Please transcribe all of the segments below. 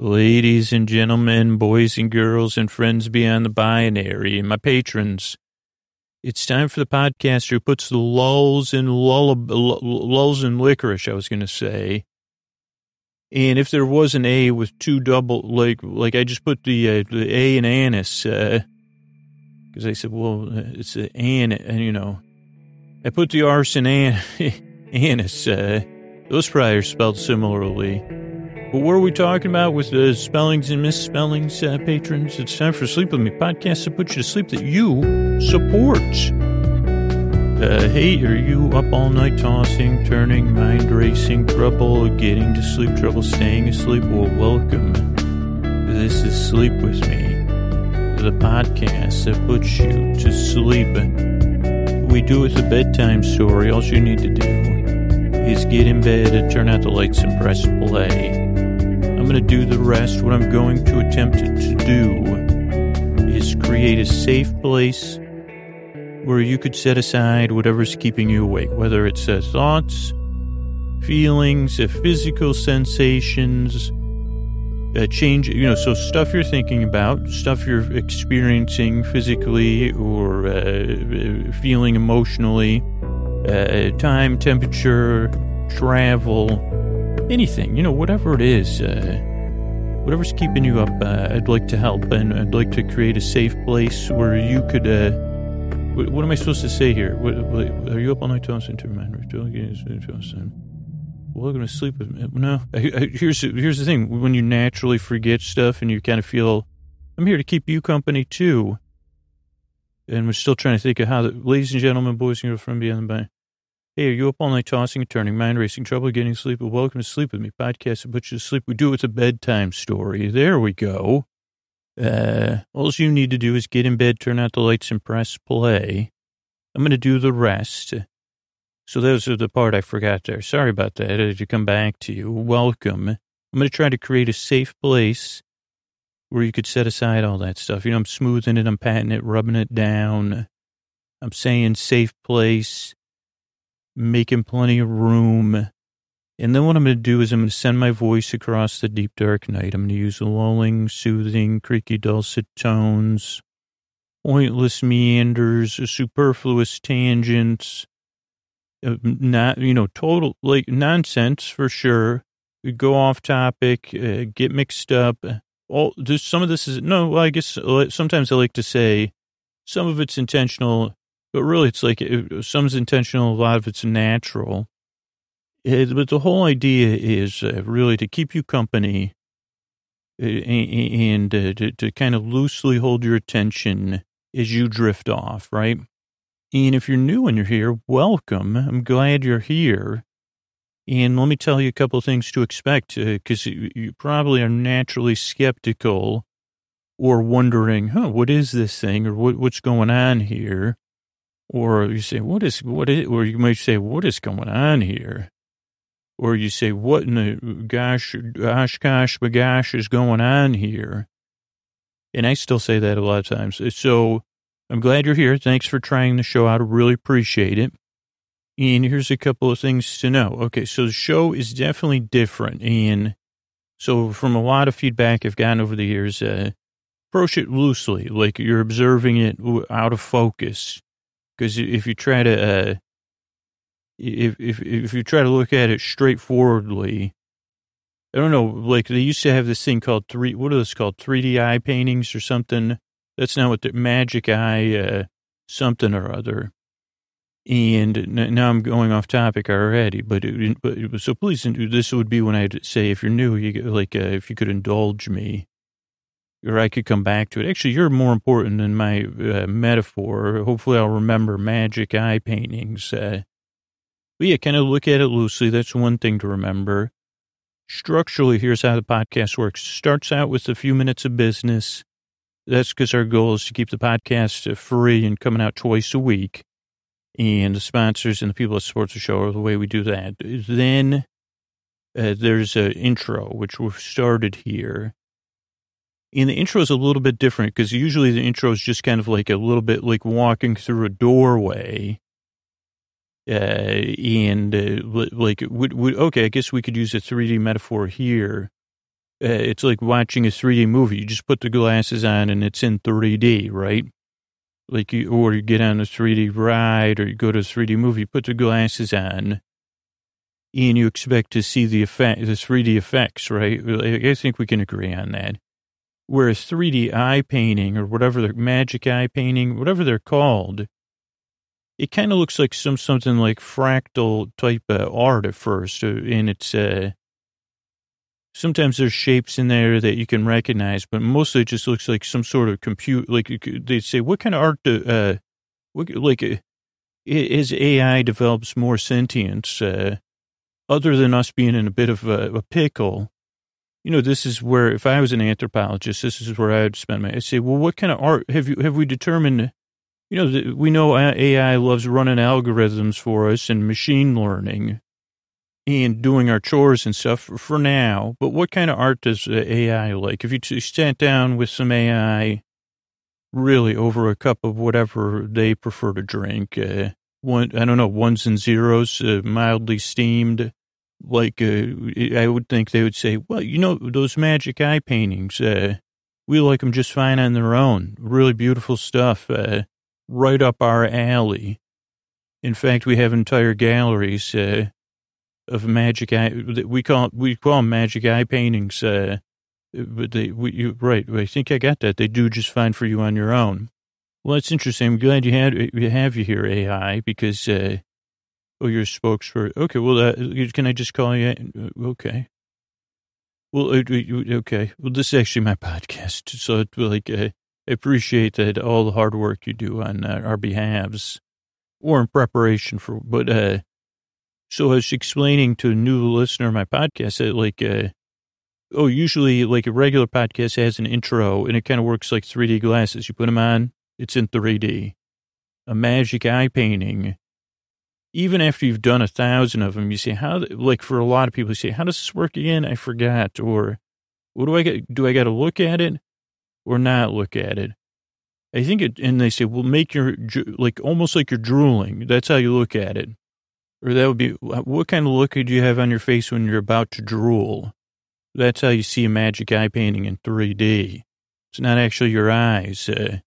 Ladies and gentlemen, boys and girls, and friends beyond the binary, and my patrons, it's time for the podcaster who puts the lulls in lullab- lulls in licorice. I was going to say, and if there was an A with two double, like like I just put the uh, the A in anise, because uh, I said, well, it's an an, and you know, I put the arse in an, anise. Uh, those probably are spelled similarly. But what are we talking about with the spellings and misspellings, uh, patrons? It's time for Sleep With Me podcast to put you to sleep that you support. Uh, hey, are you up all night tossing, turning, mind racing, trouble getting to sleep, trouble staying asleep? Well, welcome. This is Sleep With Me, the podcast that puts you to sleep. We do it with a bedtime story. All you need to do is get in bed and turn out the lights and press play going to do the rest. What I'm going to attempt to do is create a safe place where you could set aside whatever's keeping you awake, whether it's uh, thoughts, feelings, uh, physical sensations, uh, change, you know, so stuff you're thinking about, stuff you're experiencing physically or uh, feeling emotionally, uh, time, temperature, travel, anything, you know, whatever it is, uh, whatever's keeping you up, uh, I'd like to help and I'd like to create a safe place where you could, uh, what, what, am I supposed to say here? What, what, are you up all night tossing to remind Welcome to sleep with me. No, I, I, here's, here's the thing. When you naturally forget stuff and you kind of feel, I'm here to keep you company too. And we're still trying to think of how, the, ladies and gentlemen, boys and girls from beyond the bay. Hey, are you up all night tossing and turning, mind racing, trouble getting sleep? Well, welcome to Sleep With Me podcast to put you to sleep. We do it with a bedtime story. There we go. Uh, all you need to do is get in bed, turn out the lights, and press play. I'm going to do the rest. So those are the part I forgot there. Sorry about that. Had to come back to you. Welcome. I'm going to try to create a safe place where you could set aside all that stuff. You know, I'm smoothing it, I'm patting it, rubbing it down. I'm saying safe place making plenty of room. And then what I'm going to do is I'm going to send my voice across the deep dark night. I'm going to use lulling, soothing, creaky, dulcet tones, pointless meanders, superfluous tangents, uh, not, you know, total, like nonsense for sure. Go off topic, uh, get mixed up. All this, some of this is, no, well, I guess uh, sometimes I like to say some of it's intentional but really, it's like it, some's intentional, a lot of it's natural. It, but the whole idea is uh, really to keep you company uh, and uh, to, to kind of loosely hold your attention as you drift off, right? And if you're new and you're here, welcome. I'm glad you're here. And let me tell you a couple things to expect because uh, you, you probably are naturally skeptical or wondering, huh, what is this thing or what, what's going on here? Or you say, what is, what is, or you might say, what is going on here? Or you say, what in the gosh, gosh, gosh, gosh is going on here? And I still say that a lot of times. So I'm glad you're here. Thanks for trying the show out. I really appreciate it. And here's a couple of things to know. Okay, so the show is definitely different. And so from a lot of feedback I've gotten over the years, uh, approach it loosely, like you're observing it out of focus. Because if you try to, uh, if, if, if you try to look at it straightforwardly, I don't know, like they used to have this thing called three, what are those called? 3D eye paintings or something. That's not what the magic eye, uh, something or other. And now I'm going off topic already, but, it, but so please, this would be when I'd say, if you're new, you like, uh, if you could indulge me or I could come back to it. Actually, you're more important than my uh, metaphor. Hopefully, I'll remember magic eye paintings. Uh, but yeah, kind of look at it loosely. That's one thing to remember. Structurally, here's how the podcast works. Starts out with a few minutes of business. That's because our goal is to keep the podcast free and coming out twice a week. And the sponsors and the people that support the show are the way we do that. Then uh, there's an intro, which we've started here and the intro is a little bit different because usually the intro is just kind of like a little bit like walking through a doorway. Uh, and uh, like, would, would, okay, I guess we could use a 3D metaphor here. uh, it's like watching a 3D movie. You just put the glasses on and it's in 3D, right? Like you, or you get on a 3D ride or you go to a 3D movie, put the glasses on and you expect to see the effect, the 3D effects, right? I think we can agree on that. Whereas 3D eye painting or whatever the magic eye painting, whatever they're called, it kind of looks like some something like fractal type art at first, and uh, it's uh, sometimes there's shapes in there that you can recognize, but mostly it just looks like some sort of compute. Like they say, what kind of art do, uh, what, like, uh, as AI develops more sentience, uh, other than us being in a bit of a, a, pickle, you know, this is where, if I was an anthropologist, this is where I'd spend my, I'd say, well, what kind of art have you, have we determined, you know, we know AI loves running algorithms for us and machine learning and doing our chores and stuff for now. But what kind of art does AI like? If you sat down with some AI, really over a cup of whatever they prefer to drink, uh, one I don't know ones and zeros, uh, mildly steamed. Like uh, I would think they would say, well, you know those magic eye paintings. Uh, we like them just fine on their own. Really beautiful stuff. Uh, right up our alley. In fact, we have entire galleries uh, of magic eye. that We call we call them magic eye paintings. Uh, but they, we, you, right. I think I got that. They do just fine for you on your own. Well, that's interesting. I'm glad you had we have you here, AI, because uh, oh, you're a spokesperson. Okay, well, uh, can I just call you? Uh, okay. Well, uh, okay. Well, this is actually my podcast, so like uh, I appreciate that all the hard work you do on uh, our behalves, or in preparation for. But uh, so I was explaining to a new listener my podcast that like, uh, oh, usually like a regular podcast has an intro and it kind of works like 3D glasses. You put them on, it's in 3D. A magic eye painting. Even after you've done a thousand of them, you say, how, like for a lot of people, you say, how does this work again? I forgot. Or what do I get? Do I got to look at it or not look at it? I think it, and they say, well, make your, like almost like you're drooling. That's how you look at it. Or that would be, what kind of look do you have on your face when you're about to drool? That's how you see a magic eye painting in 3D. It's not actually your eyes. Uh,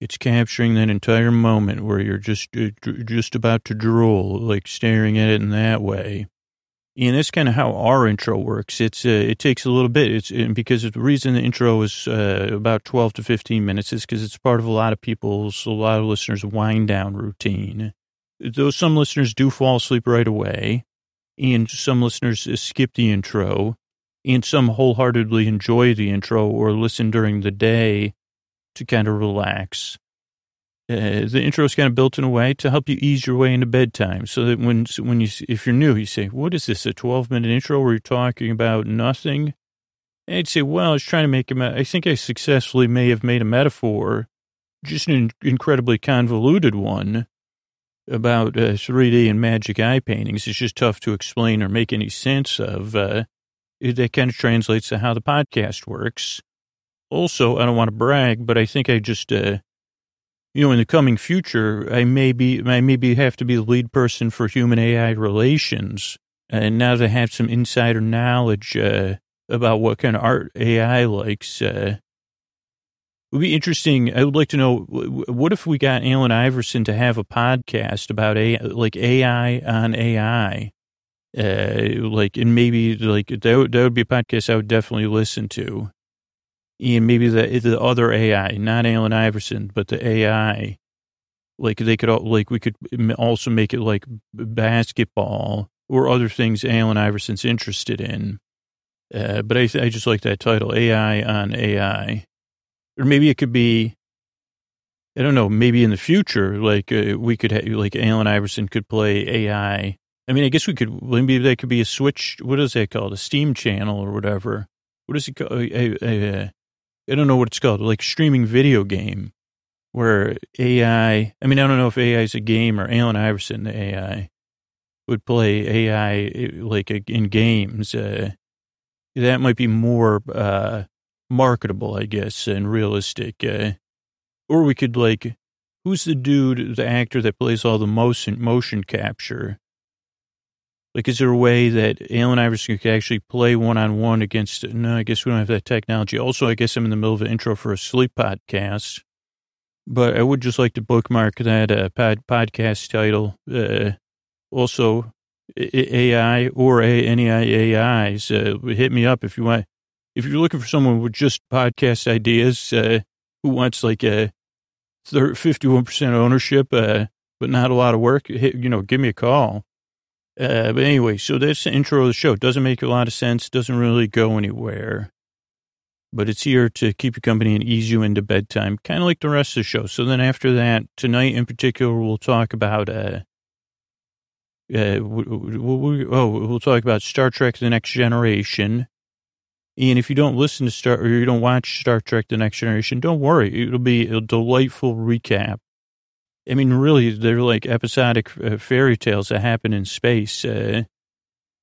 it's capturing that entire moment where you're just uh, just about to drool, like staring at it in that way. And that's kind of how our intro works. It's uh, it takes a little bit. It's because the reason the intro is uh, about twelve to fifteen minutes is because it's part of a lot of people's, a lot of listeners' wind down routine though some listeners do fall asleep right away, and some listeners skip the intro, and some wholeheartedly enjoy the intro or listen during the day to kind of relax. Uh, the intro is kind of built in a way to help you ease your way into bedtime, so that when when you if you're new, you say, "What is this? A 12 minute intro where you're talking about nothing?" And I'd say, "Well, I was trying to make a. I think I successfully may have made a metaphor, just an incredibly convoluted one, about uh, 3D and magic eye paintings It's just tough to explain or make any sense of. Uh, that kind of translates to how the podcast works. Also, I don't want to brag, but I think I just, uh, you know, in the coming future, I may be, I maybe have to be the lead person for human AI relations. And now that I have some insider knowledge uh, about what kind of art AI likes, uh, it would be interesting. I would like to know what if we got Allen Iverson to have a podcast about a like AI on AI, uh, like and maybe like that would, that would be a podcast I would definitely listen to, and maybe the the other AI, not Allen Iverson, but the AI, like they could like we could also make it like basketball or other things Allen Iverson's interested in. Uh, but I I just like that title, AI on AI. Or maybe it could be, I don't know, maybe in the future, like uh, we could, have, like Allen Iverson could play AI. I mean, I guess we could, maybe that could be a switch. What is that called? A Steam channel or whatever. What is it called? I, I, I don't know what it's called, like streaming video game where AI, I mean, I don't know if AI is a game or Allen Iverson, the AI, would play AI like in games. Uh, that might be more uh, marketable, I guess, and realistic. Uh, or we could like, who's the dude, the actor that plays all the motion motion capture? Like, is there a way that Allen Iverson could actually play one on one against? No, I guess we don't have that technology. Also, I guess I'm in the middle of an intro for a sleep podcast, but I would just like to bookmark that uh, pod, podcast title. Uh, also, AI or a, AIs, uh, hit me up if you want. If you're looking for someone with just podcast ideas, uh, who wants like a 51% ownership, uh, but not a lot of work, hit, you know, give me a call. Uh, but anyway, so that's the intro of the show. Doesn't make a lot of sense. Doesn't really go anywhere. But it's here to keep you company and ease you into bedtime, kind of like the rest of the show. So then after that, tonight in particular, we'll talk about, uh, uh, we'll, oh, we'll talk about Star Trek The Next Generation. And if you don't listen to Star, or you don't watch Star Trek The Next Generation, don't worry. It'll be a delightful recap I mean, really, they're like episodic uh, fairy tales that happen in space. Uh,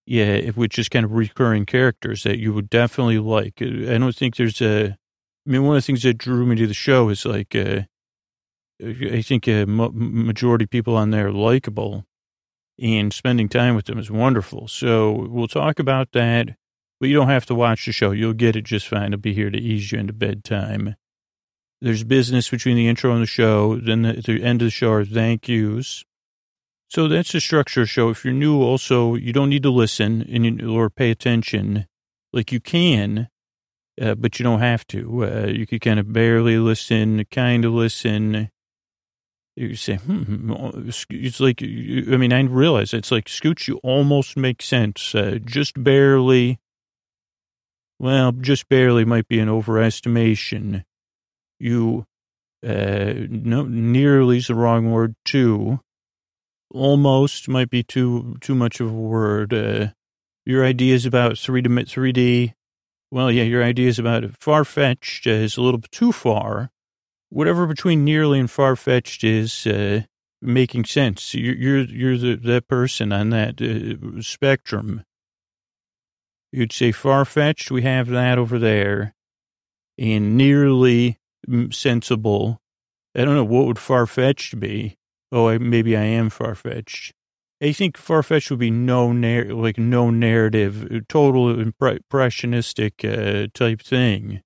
yeah, with just kind of recurring characters that you would definitely like. Uh, I don't think there's a. I mean, one of the things that drew me to the show is like, uh, I think a majority of people on there are likable, and spending time with them is wonderful. So we'll talk about that, but you don't have to watch the show. You'll get it just fine. I'll be here to ease you into bedtime. There's business between the intro and the show. Then the, the end of the show are thank yous. So that's the structure of show. If you're new, also, you don't need to listen and you, or pay attention. Like you can, uh, but you don't have to. Uh, you could kind of barely listen, kind of listen. You say, hmm, hmm, hmm it's like, I mean, I realize it's like, Scooch, you almost make sense. Uh, just barely, well, just barely might be an overestimation you, uh, no, nearly is the wrong word too. Almost might be too, too much of a word. Uh, your ideas about 3 D, 3D, well, yeah, your ideas about far fetched is a little too far. Whatever between nearly and far fetched is, uh, making sense. You're, you're, you're the, that person on that uh, spectrum. You'd say far fetched, we have that over there. And nearly sensible. I don't know what would far fetched be. Oh, I, maybe I am far fetched. I think far fetched would be no narr- like no narrative, total impressionistic uh, type thing.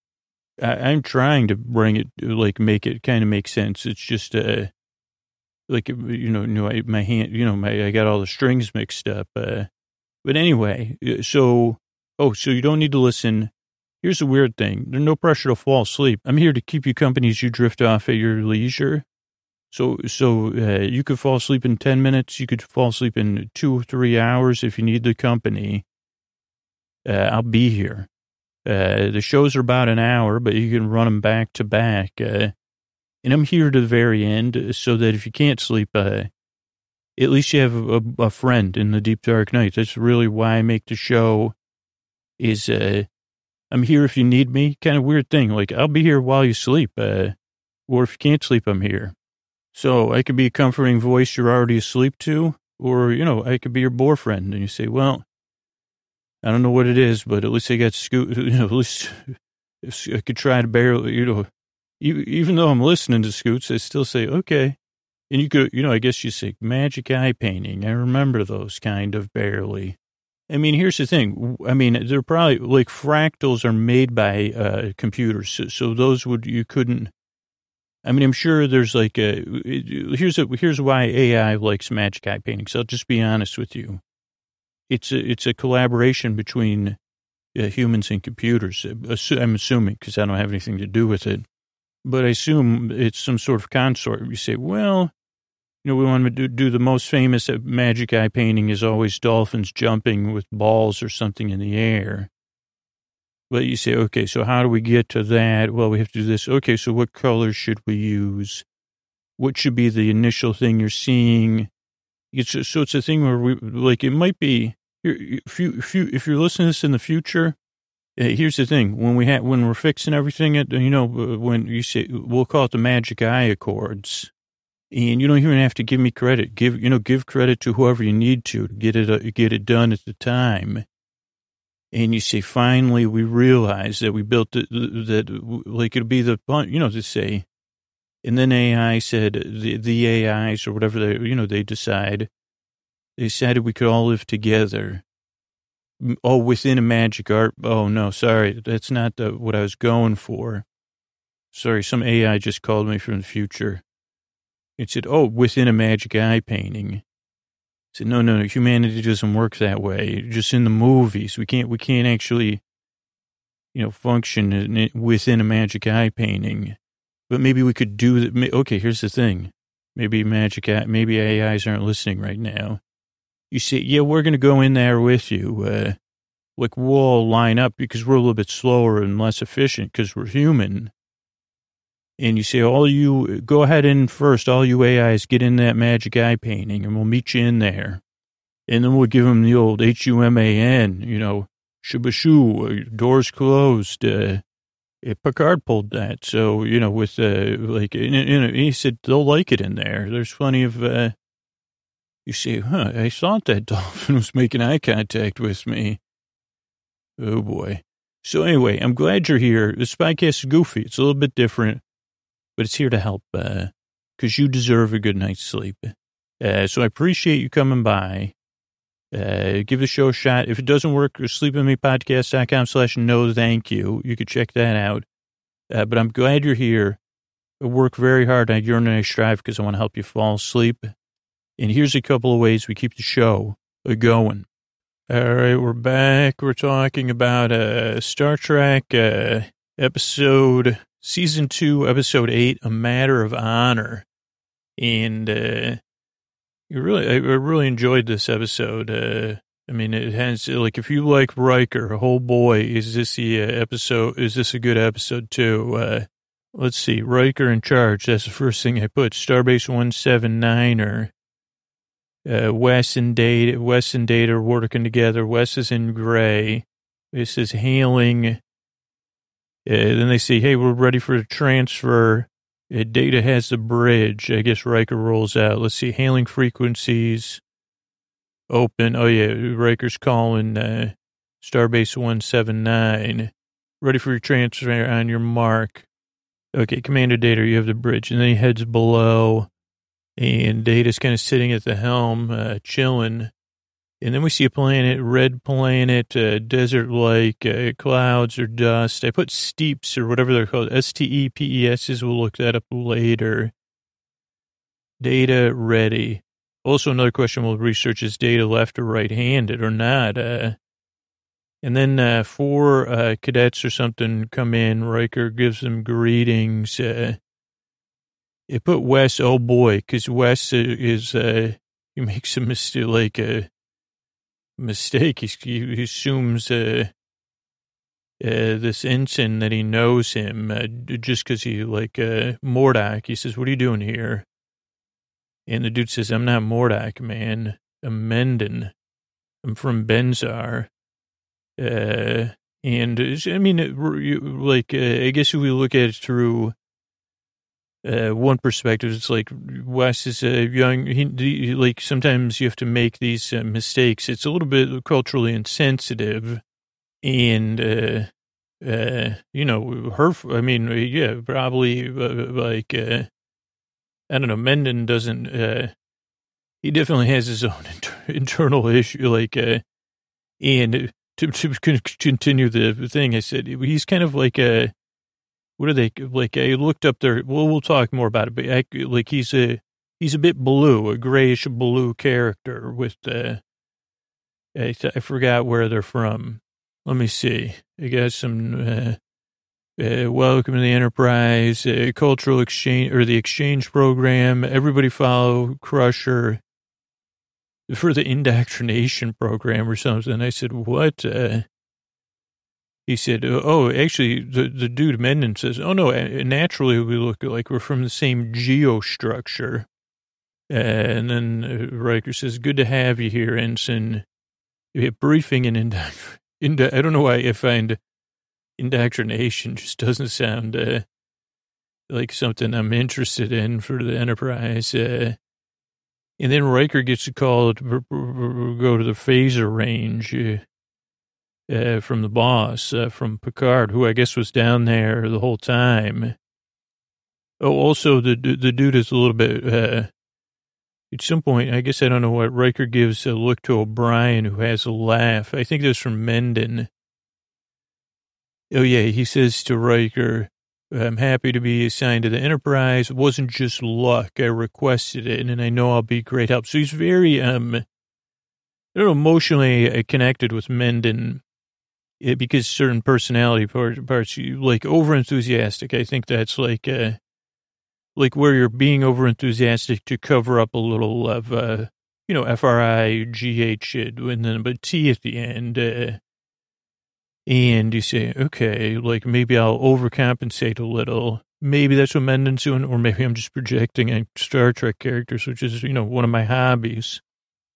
I, am trying to bring it, like make it kind of make sense. It's just uh, like you know, you my hand, you know, my I got all the strings mixed up. Uh, but anyway, uh, so oh, so you don't need to listen Here's the weird thing. There's no pressure to fall asleep. I'm here to keep you company as you drift off at your leisure. So, so uh, you could fall asleep in 10 minutes. You could fall asleep in two or three hours if you need the company. Uh, I'll be here. Uh, the shows are about an hour, but you can run them back to back. Uh, and I'm here to the very end so that if you can't sleep, uh, at least you have a, a, friend in the deep dark night. That's really why I make the show is, uh, I'm here if you need me. Kind of weird thing. Like I'll be here while you sleep. Uh, or if you can't sleep, I'm here. So I could be a comforting voice you're already asleep to, or, you know, I could be your boyfriend. And you say, well, I don't know what it is, but at least I got scoot, you know, at least I could try to barely, you know, even though I'm listening to Scoots, I still say, okay. And you could, you know, I guess you say magic eye painting. I remember those kind of barely. I mean, here's the thing. I mean, they're probably like fractals are made by uh, computers, so, so, those would you couldn't. I mean, I'm sure there's like a here's a here's why AI likes magic eye paintings. I'll just be honest with you. It's a it's a collaboration between uh, humans and computers. I'm assuming because I don't have anything to do with it, but I assume it's some sort of consort. You say, well, you know, we want to do, do the most famous uh, magic eye painting is always dolphins jumping with balls or something in the air. But you say, okay, so how do we get to that? Well, we have to do this. Okay, so what colors should we use? What should be the initial thing you're seeing? It's so it's a thing where we like it might be if you if you if you're listening to this in the future. Uh, here's the thing: when we have when we're fixing everything, at you know, uh, when you say we'll call it the magic eye accords and you don't even have to give me credit. Give, you know, give credit to whoever you need to, get it, uh, get it done at the time. And you say, finally, we realize that we built it, that like it'll be the, you know, to say, and then AI said, the, the AIs or whatever they, you know, they decide They decided we could all live together. Oh, within a magic art. Oh, no, sorry. That's not the, what I was going for. Sorry, some AI just called me from the future. It said, oh, within a magic eye painting. I said, no, no, no, humanity doesn't work that way. Just in the movies. We can't, we can't actually, you know, function within a magic eye painting. But maybe we could do that. Okay, here's the thing. Maybe magic, eye, maybe AIs aren't listening right now. You say, yeah, we're going to go in there with you. Uh, like we'll line up because we're a little bit slower and less efficient because we're human. And you say, all you, go ahead in first, all you AIs, get in that magic eye painting and we'll meet you in there. And then we'll give them the old H-U-M-A-N, you know, shubashu, uh, doors closed, uh, Picard pulled that. So, you know, with, uh, like, you know, he said they'll like it in there. There's plenty of, uh, you say, huh, I thought that dolphin was making eye contact with me. Oh boy. So anyway, I'm glad you're here. This podcast is goofy. It's a little bit different, but it's here to help, uh, cause you deserve a good night's sleep. Uh, so I appreciate you coming by. Uh, give the show a shot. If it doesn't work, sleepwithmepodcast.com slash no thank you. You could check that out. Uh, but I'm glad you're here. I work very hard on urinary strive because I want to help you fall asleep. And here's a couple of ways we keep the show going. All right, we're back. We're talking about uh, Star Trek uh, episode, season two, episode eight, A Matter of Honor. And uh, you really, I really enjoyed this episode. Uh, I mean, it has like if you like Riker, oh boy, is this the uh, episode? Is this a good episode too? Uh, let's see, Riker in charge. That's the first thing I put. Starbase one seven niner. Uh, Wes and Data, Wes and Data working together. Wes is in gray. This is hailing. Uh, then they say, "Hey, we're ready for the transfer." Data has the bridge. I guess Riker rolls out. Let's see, hailing frequencies open. Oh yeah, Riker's calling uh, Starbase 179. Ready for your transfer on your mark. Okay, Commander Data, you have the bridge. And then he heads below, and Data's kind of sitting at the helm, uh, chilling. And then we see a planet, red planet, uh, desert-like, uh, clouds or dust. I put steeps or whatever they're called, S-T-E-P-E-S's. We'll look that up later. Data ready. Also, another question we'll research is data left or right-handed or not. Uh, and then uh, four uh, cadets or something come in. Riker gives them greetings. Uh, it put Wes, oh boy, because Wes is, uh, he makes a mistake, like, uh, mistake. He, he assumes uh, uh, this ensign that he knows him uh, just because he like uh. He says, "What are you doing here?" And the dude says, "I'm not Mordock, man. I'm Mendon. I'm from Benzar." Uh, and I mean, like, uh, I guess if we look at it through uh, one perspective, it's like Wes is a young, he, like sometimes you have to make these uh, mistakes. It's a little bit culturally insensitive and, uh, uh, you know, her, I mean, yeah, probably uh, like, uh, I don't know, Mendon doesn't, uh, he definitely has his own inter- internal issue, like, uh, and to, to continue the thing, I said, he's kind of like a, what are they like? I looked up there. Well, we'll talk more about it, but I, like he's a he's a bit blue, a grayish blue character with the. I, I forgot where they're from. Let me see. I got some. Uh, uh, welcome to the Enterprise uh, Cultural Exchange or the Exchange Program. Everybody follow Crusher for the indoctrination program or something. I said, what? Uh, he said, uh, "Oh, actually, the the dude Mendon says, oh no, naturally we look like we're from the same geostructure." And then uh, Riker says, "Good to have you here, Ensign." Briefing and indo- indo- I don't know why I find indoctrination just doesn't sound uh, like something I'm interested in for the Enterprise. Uh, and then Riker gets a call to go to the phaser range. Uh, from the boss, uh, from Picard, who I guess was down there the whole time. Oh, also the the dude is a little bit uh, at some point, I guess I don't know what, Riker gives a look to O'Brien, who has a laugh. I think that's from Mendon. Oh, yeah, he says to Riker, I'm happy to be assigned to the Enterprise. It wasn't just luck. I requested it, and I know I'll be great help. So he's very, um, I don't know, emotionally uh, connected with Mendon it, because certain personality parts, parts like over enthusiastic. I think that's like, uh, like where you're being over enthusiastic to cover up a little of, uh, you know, F R I G H, and then but T at the end. Uh, and you say, okay, like maybe I'll overcompensate a little. Maybe that's what Mendon's doing, or maybe I'm just projecting Star Trek characters, which is, you know, one of my hobbies.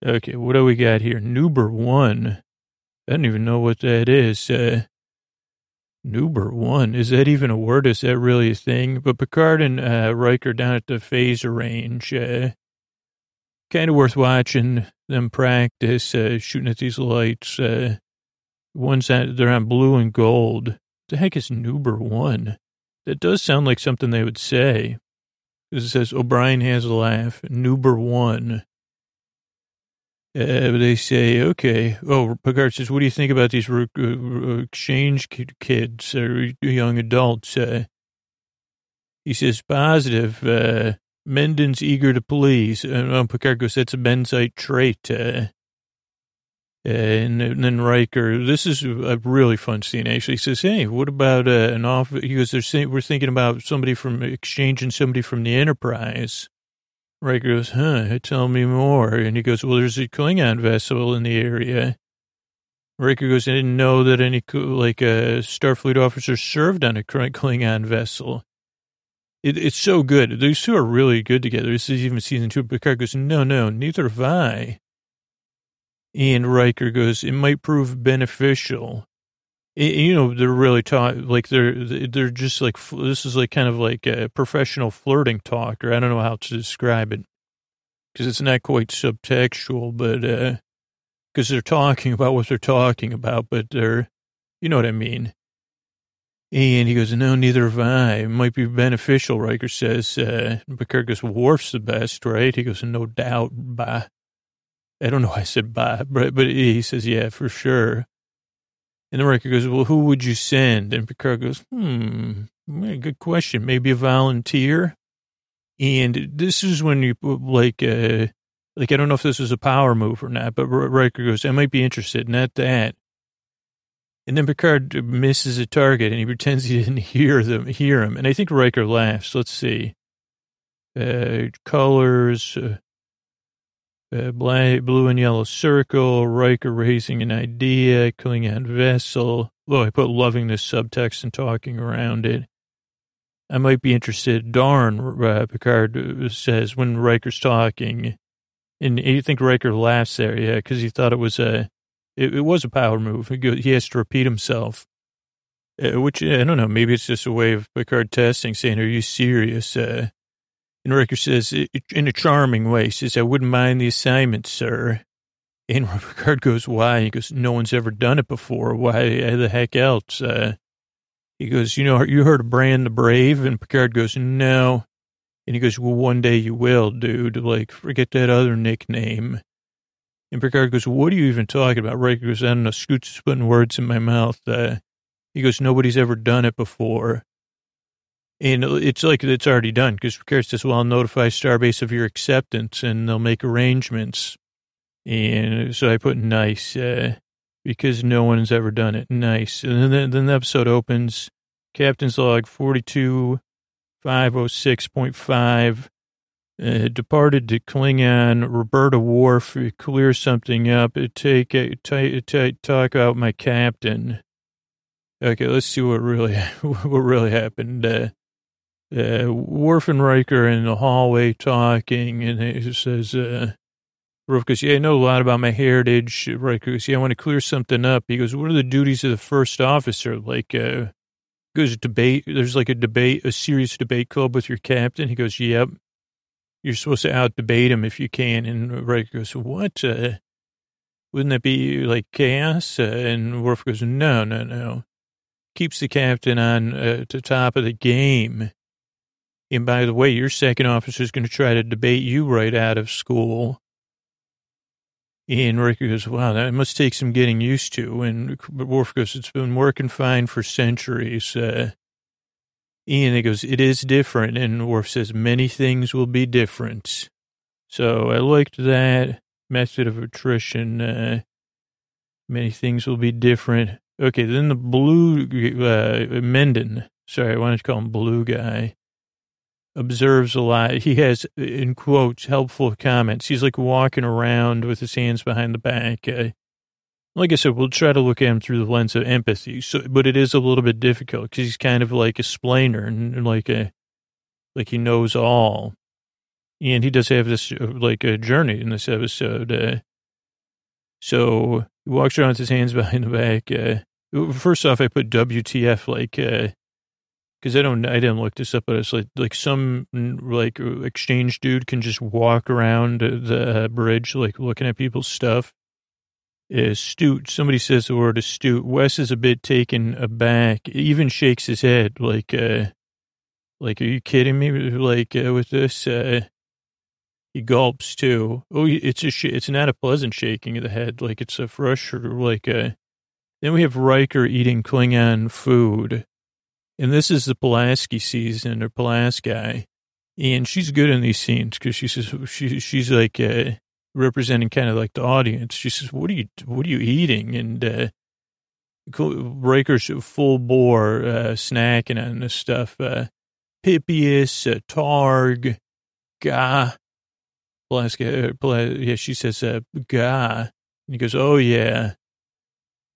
Okay, what do we got here? Nuber one. I don't even know what that is. Uh, Nuber one. Is that even a word? Is that really a thing? But Picard and uh, Riker down at the phaser range. Uh, kind of worth watching them practice uh, shooting at these lights. Uh, ones that they're on blue and gold. The heck is Nuber one? That does sound like something they would say. It says O'Brien has a laugh. Nuber one. Uh, they say, okay. Oh, Picard says, what do you think about these re- uh, exchange kids or young adults? Uh, he says, positive. Uh, Mendon's eager to please. Uh, Picard goes, that's a Benzite trait. Uh, and, and, then Riker, this is a really fun scene. Actually, he says, "Hey, what about uh, an off?" He goes, "They're saying we're thinking about somebody from exchanging somebody from the Enterprise." Riker goes, "Huh? Tell me more." And he goes, "Well, there's a Klingon vessel in the area." Riker goes, "I didn't know that any like a uh, Starfleet officer served on a Klingon vessel." It, it's so good. These two are really good together. This is even season two. Picard goes, "No, no, neither have I." And Riker goes, it might prove beneficial. You know, they're really talk like they're they're just like this is like kind of like a professional flirting talk, or I don't know how to describe it because it's not quite subtextual, but because uh, they're talking about what they're talking about, but they're, you know what I mean. And he goes, no, neither have I. It might be beneficial, Riker says. Uh, Picard goes, Worf's the best, right? He goes, no doubt, bah. I don't know why I said Bob, but, but he says, yeah, for sure. And the Riker goes, well, who would you send? And Picard goes, hmm, good question. Maybe a volunteer? And this is when you, like, uh, like, I don't know if this was a power move or not, but Riker goes, I might be interested, not that. And then Picard misses a target and he pretends he didn't hear them, hear him. And I think Riker laughs. Let's see. Uh, colors, uh, uh, blue and yellow circle, Riker raising an idea, Klingon vessel. Oh, I put loving this subtext and talking around it. I might be interested. Darn, uh, Picard uh, says when Riker's talking. And you think Riker laughs there, yeah, because he thought it was a, it, it, was a power move. He has to repeat himself, uh, which I don't know. Maybe it's just a way of Picard testing, saying, "Are you serious?" Uh, and Riker says, in a charming way, he says, I wouldn't mind the assignment, sir. And Picard goes, why? He goes, no one's ever done it before. Why the heck else? Uh, he goes, you know, you heard of Brand the Brave? And Picard goes, no. And he goes, well, one day you will, dude. Like, forget that other nickname. And Picard goes, what are you even talking about? Riker goes, I don't know, Scoot's putting words in my mouth. Uh, he goes, nobody's ever done it before. And it's like it's already done because Picard well, I'll notify Starbase of your acceptance and they'll make arrangements. And so I put nice uh, because no one's ever done it. Nice. And then, then the episode opens, Captain's Log 42506.5. Uh, departed to Klingon, Roberta Worf clear something up, take, take, take, talk out my captain. Okay, let's see what really, what really happened. Uh, uh, Worf and Riker in the hallway talking, and he says, uh, Worf goes, yeah, I know a lot about my heritage. Riker goes, yeah, I want to clear something up. He goes, what are the duties of the first officer? Like, uh, goes debate, there's like a debate, a serious debate club with your captain. He goes, yep. You're supposed to out debate him if you can. And Riker goes, what? Uh, wouldn't that be like chaos? Uh, and Worf goes, no, no, no. Keeps the captain on uh, the top of the game. And by the way, your second officer is going to try to debate you right out of school. And Riker goes, wow, that must take some getting used to. And Worf goes, it's been working fine for centuries. Uh, Ian, he goes, it is different. And Worf says, many things will be different. So I liked that method of attrition. Uh, many things will be different. Okay, then the blue, uh, Mendon, sorry, I wanted to call him blue guy, observes a lot. He has, in quotes, helpful comments. He's like walking around with his hands behind the back. Uh, like I said, we'll try to look at him through the lens of empathy. So, but it is a little bit difficult because he's kind of like a splainer and, and like a, like he knows all. And he does have this uh, like a journey in this episode. Uh, so he walks around with his hands behind the back. Uh, first off, I put WTF like, uh, cause I don't, I didn't look this up, but it's like, like some like exchange dude can just walk around the bridge, like looking at people's stuff. Astute. Somebody says the word astute. Wes is a bit taken aback. Even shakes his head like, uh, like, are you kidding me? Like, uh, with this, uh, he gulps too. Oh, it's a sh- it's not a pleasant shaking of the head. Like it's a fresh like a. Then we have Riker eating Klingon food, and this is the Pulaski season or Pulaski, and she's good in these scenes because she says she she's like uh, representing kind of like the audience. She says, "What are you what are you eating?" And uh, Riker's full bore uh, snacking on this stuff. Uh, uh, Targ, gagh Pulaski, uh, yeah, she says, uh. And he goes, "Oh yeah."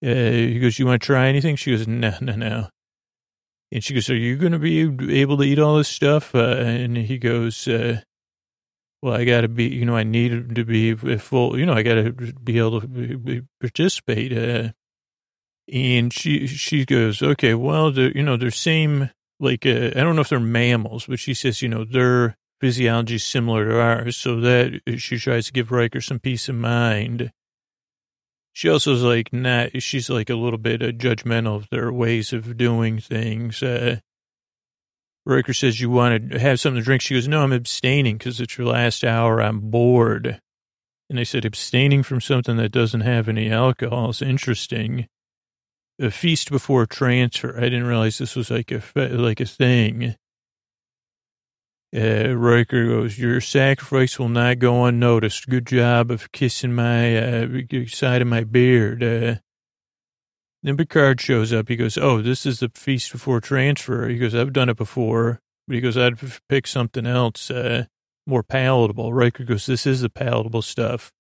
Uh, he goes, "You want to try anything?" She goes, "No, no, no." And she goes, "Are you going to be able to eat all this stuff?" Uh, and he goes, uh, "Well, I got to be. You know, I need to be full. You know, I got to be able to participate." Uh, and she she goes, "Okay, well, you know, they're same like uh, I don't know if they're mammals, but she says, you know, they're." physiology is similar to ours, so that she tries to give Riker some peace of mind. She also is like not. She's like a little bit uh, judgmental of their ways of doing things. Uh, Riker says, "You want to have something to drink?" She goes, "No, I'm abstaining because it's your last hour. I'm bored." And I said, "Abstaining from something that doesn't have any alcohol is interesting." A feast before transfer. I didn't realize this was like a like a thing. Uh, Riker goes, your sacrifice will not go unnoticed. Good job of kissing my uh, side of my beard. Uh, then Picard shows up. He goes, oh, this is the feast before transfer. He goes, I've done it before. But he goes, I'd pick something else, uh, more palatable. Riker goes, this is the palatable stuff.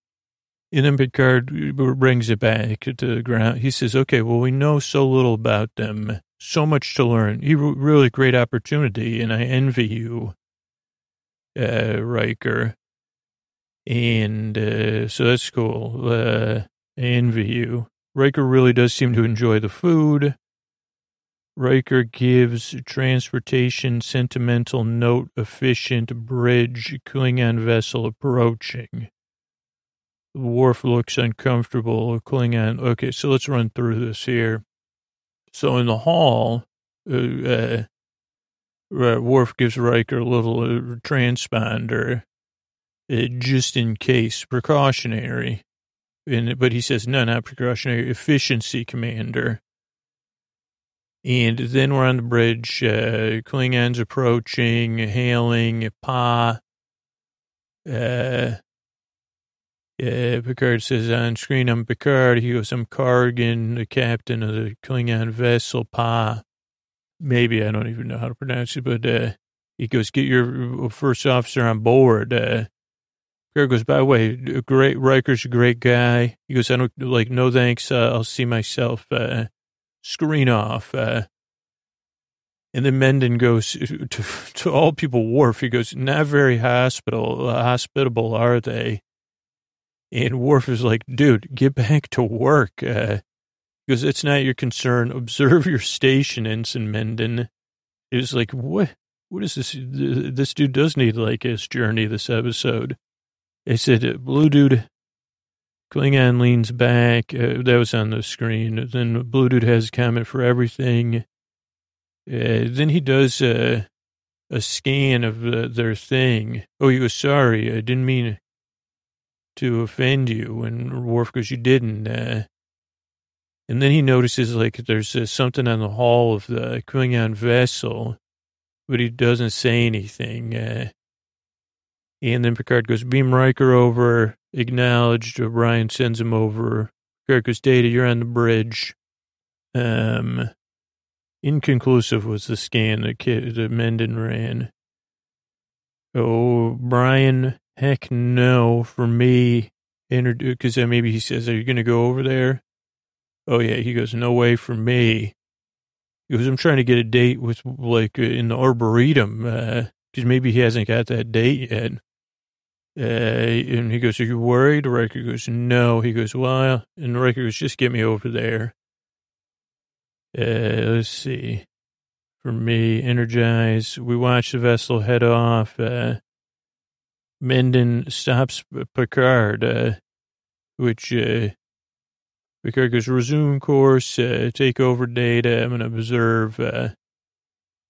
And then Picard brings it back to the ground. He says, okay, well, we know so little about them. So much to learn. He really great opportunity, and I envy you uh, Riker. And uh, so that's cool. Uh, I envy you. Riker really does seem to enjoy the food. Riker gives transportation sentimental note efficient bridge Klingon vessel approaching. Worf looks uncomfortable. Klingon. Okay, so let's run through this here. So in the hall, uh, uh, uh, Worf gives Riker a little uh, transponder, uh, just in case, precautionary. And, but he says, no, not precautionary, efficiency commander. And then we're on the bridge. Uh, Klingons approaching, hailing, Pagh. Uh, yeah, Picard says on screen, I'm Picard. He goes, I'm Kargan, the captain of the Klingon vessel, Pagh maybe I don't even know how to pronounce it, but uh, he goes, "Get your first officer on board." Uh, Kirk goes, "By the way, great Riker's a great guy." He goes, "I don't like no thanks. Uh, I'll see myself." Uh, screen off. Uh, and then Mendon goes to, to all people. Worf. He goes, "Not very hospital uh, hospitable, are they?" And Worf is like, "Dude, get back to work." Uh, because it's not your concern. Observe your station, Ensign Mendon. It was like, what? What is this? This dude does need like his journey this episode. They said, Blue Dude, Klingon leans back. Uh, that was on the screen. Then Blue Dude has a comment for everything. Uh, then he does, uh, a scan of the, their thing. Oh, he goes, sorry, I didn't mean to offend you. And Worf goes, you didn't. And then he notices like there's uh, something on the hull of the Klingon vessel, but he doesn't say anything. Uh, and then Picard goes, beam Riker over, acknowledged. O'Brien sends him over. Picard goes, Data, you're on the bridge. Um, inconclusive was the scan that, that Mendon ran. Oh, Brian, heck no, for me. Because uh, maybe he says, are you going to go over there? Oh, yeah. He goes, no way for me. He goes, I'm trying to get a date with, like, uh, in the Arboretum, because uh, maybe he hasn't got that date yet. Uh, and he goes, are you worried? Riker goes, no. He goes, well, and Riker goes, just get me over there. Uh, let's see. For me, energize. We watch the vessel head off. Uh, Mendon stops Picard, uh, which, uh, Goes, resume course, uh, take over data. I'm going to observe, uh,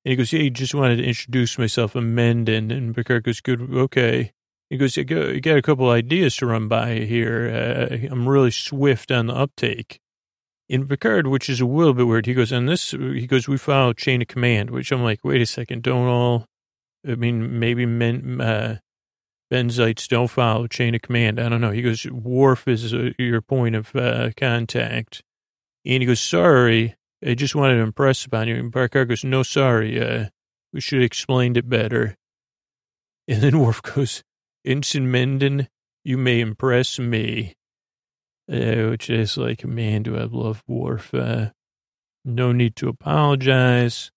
and he goes, yeah, just wanted to introduce myself, amend. And. And Picard goes, good, okay. He goes, you got a couple ideas to run by here. Uh, I'm really swift on the uptake. In Picard, which is a little bit weird, he goes, on this, he goes, we follow chain of command, which I'm like, wait a second, don't all, I mean, maybe men, uh, Benzites don't follow chain of command. I don't know. He goes, Worf is uh, your point of uh, contact. And he goes, sorry, I just wanted to impress upon you. And Picard goes, no, sorry, uh, we should have explained it better. And then Worf goes, Ensign Mendon, you may impress me. Uh, which is like, man, do I love Worf. Uh, no need to apologize.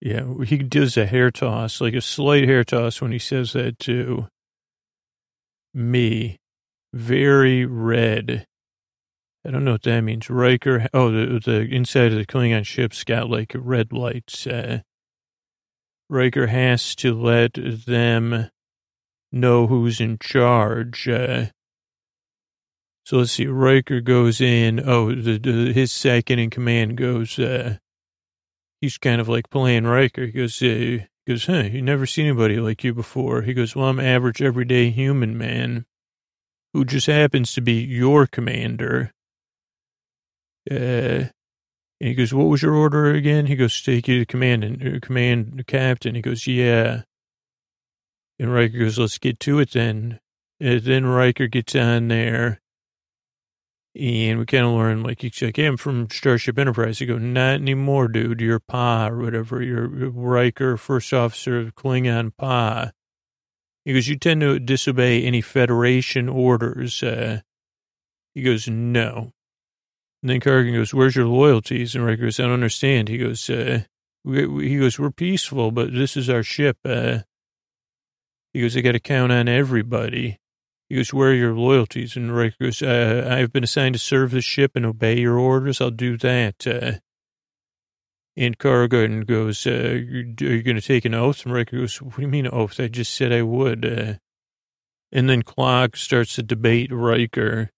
Yeah, he does a hair toss, like a slight hair toss when he says that to me. Very red. I don't know what that means. Riker, oh, the, the inside of the Klingon ship's got like red lights. Uh, Riker has to let them know who's in charge. Uh, so let's see. Riker goes in. Oh, the, the, his second in command goes. Uh, he's kind of like playing Riker. He goes, uh, goes, huh? You never seen anybody like you before. He goes, well, I'm average, everyday human man, who just happens to be your commander. Uh, and he goes, what was your order again? He goes, take you to command and uh, command captain. He goes, yeah. And Riker goes, let's get to it then. And then Riker gets on there. And we kind of learn, like, he's like, hey, I'm from Starship Enterprise. He go, not anymore, dude. You're Pagh or whatever. You're Riker, first officer of Klingon Pagh. He goes, you tend to disobey any Federation orders. Uh, he goes, no. And then Kargan goes, where's your loyalties? And Riker goes, I don't understand. He goes, uh, we, he goes, we're peaceful, but this is our ship. Uh, he goes, I got to count on everybody. He goes, where are your loyalties? And Riker goes, uh, I've been assigned to serve the ship and obey your orders. I'll do that. Uh, and Kargan goes, uh, are you going to take an oath? And Riker goes, what do you mean oath? I just said I would. Uh, and then Clock starts to debate Riker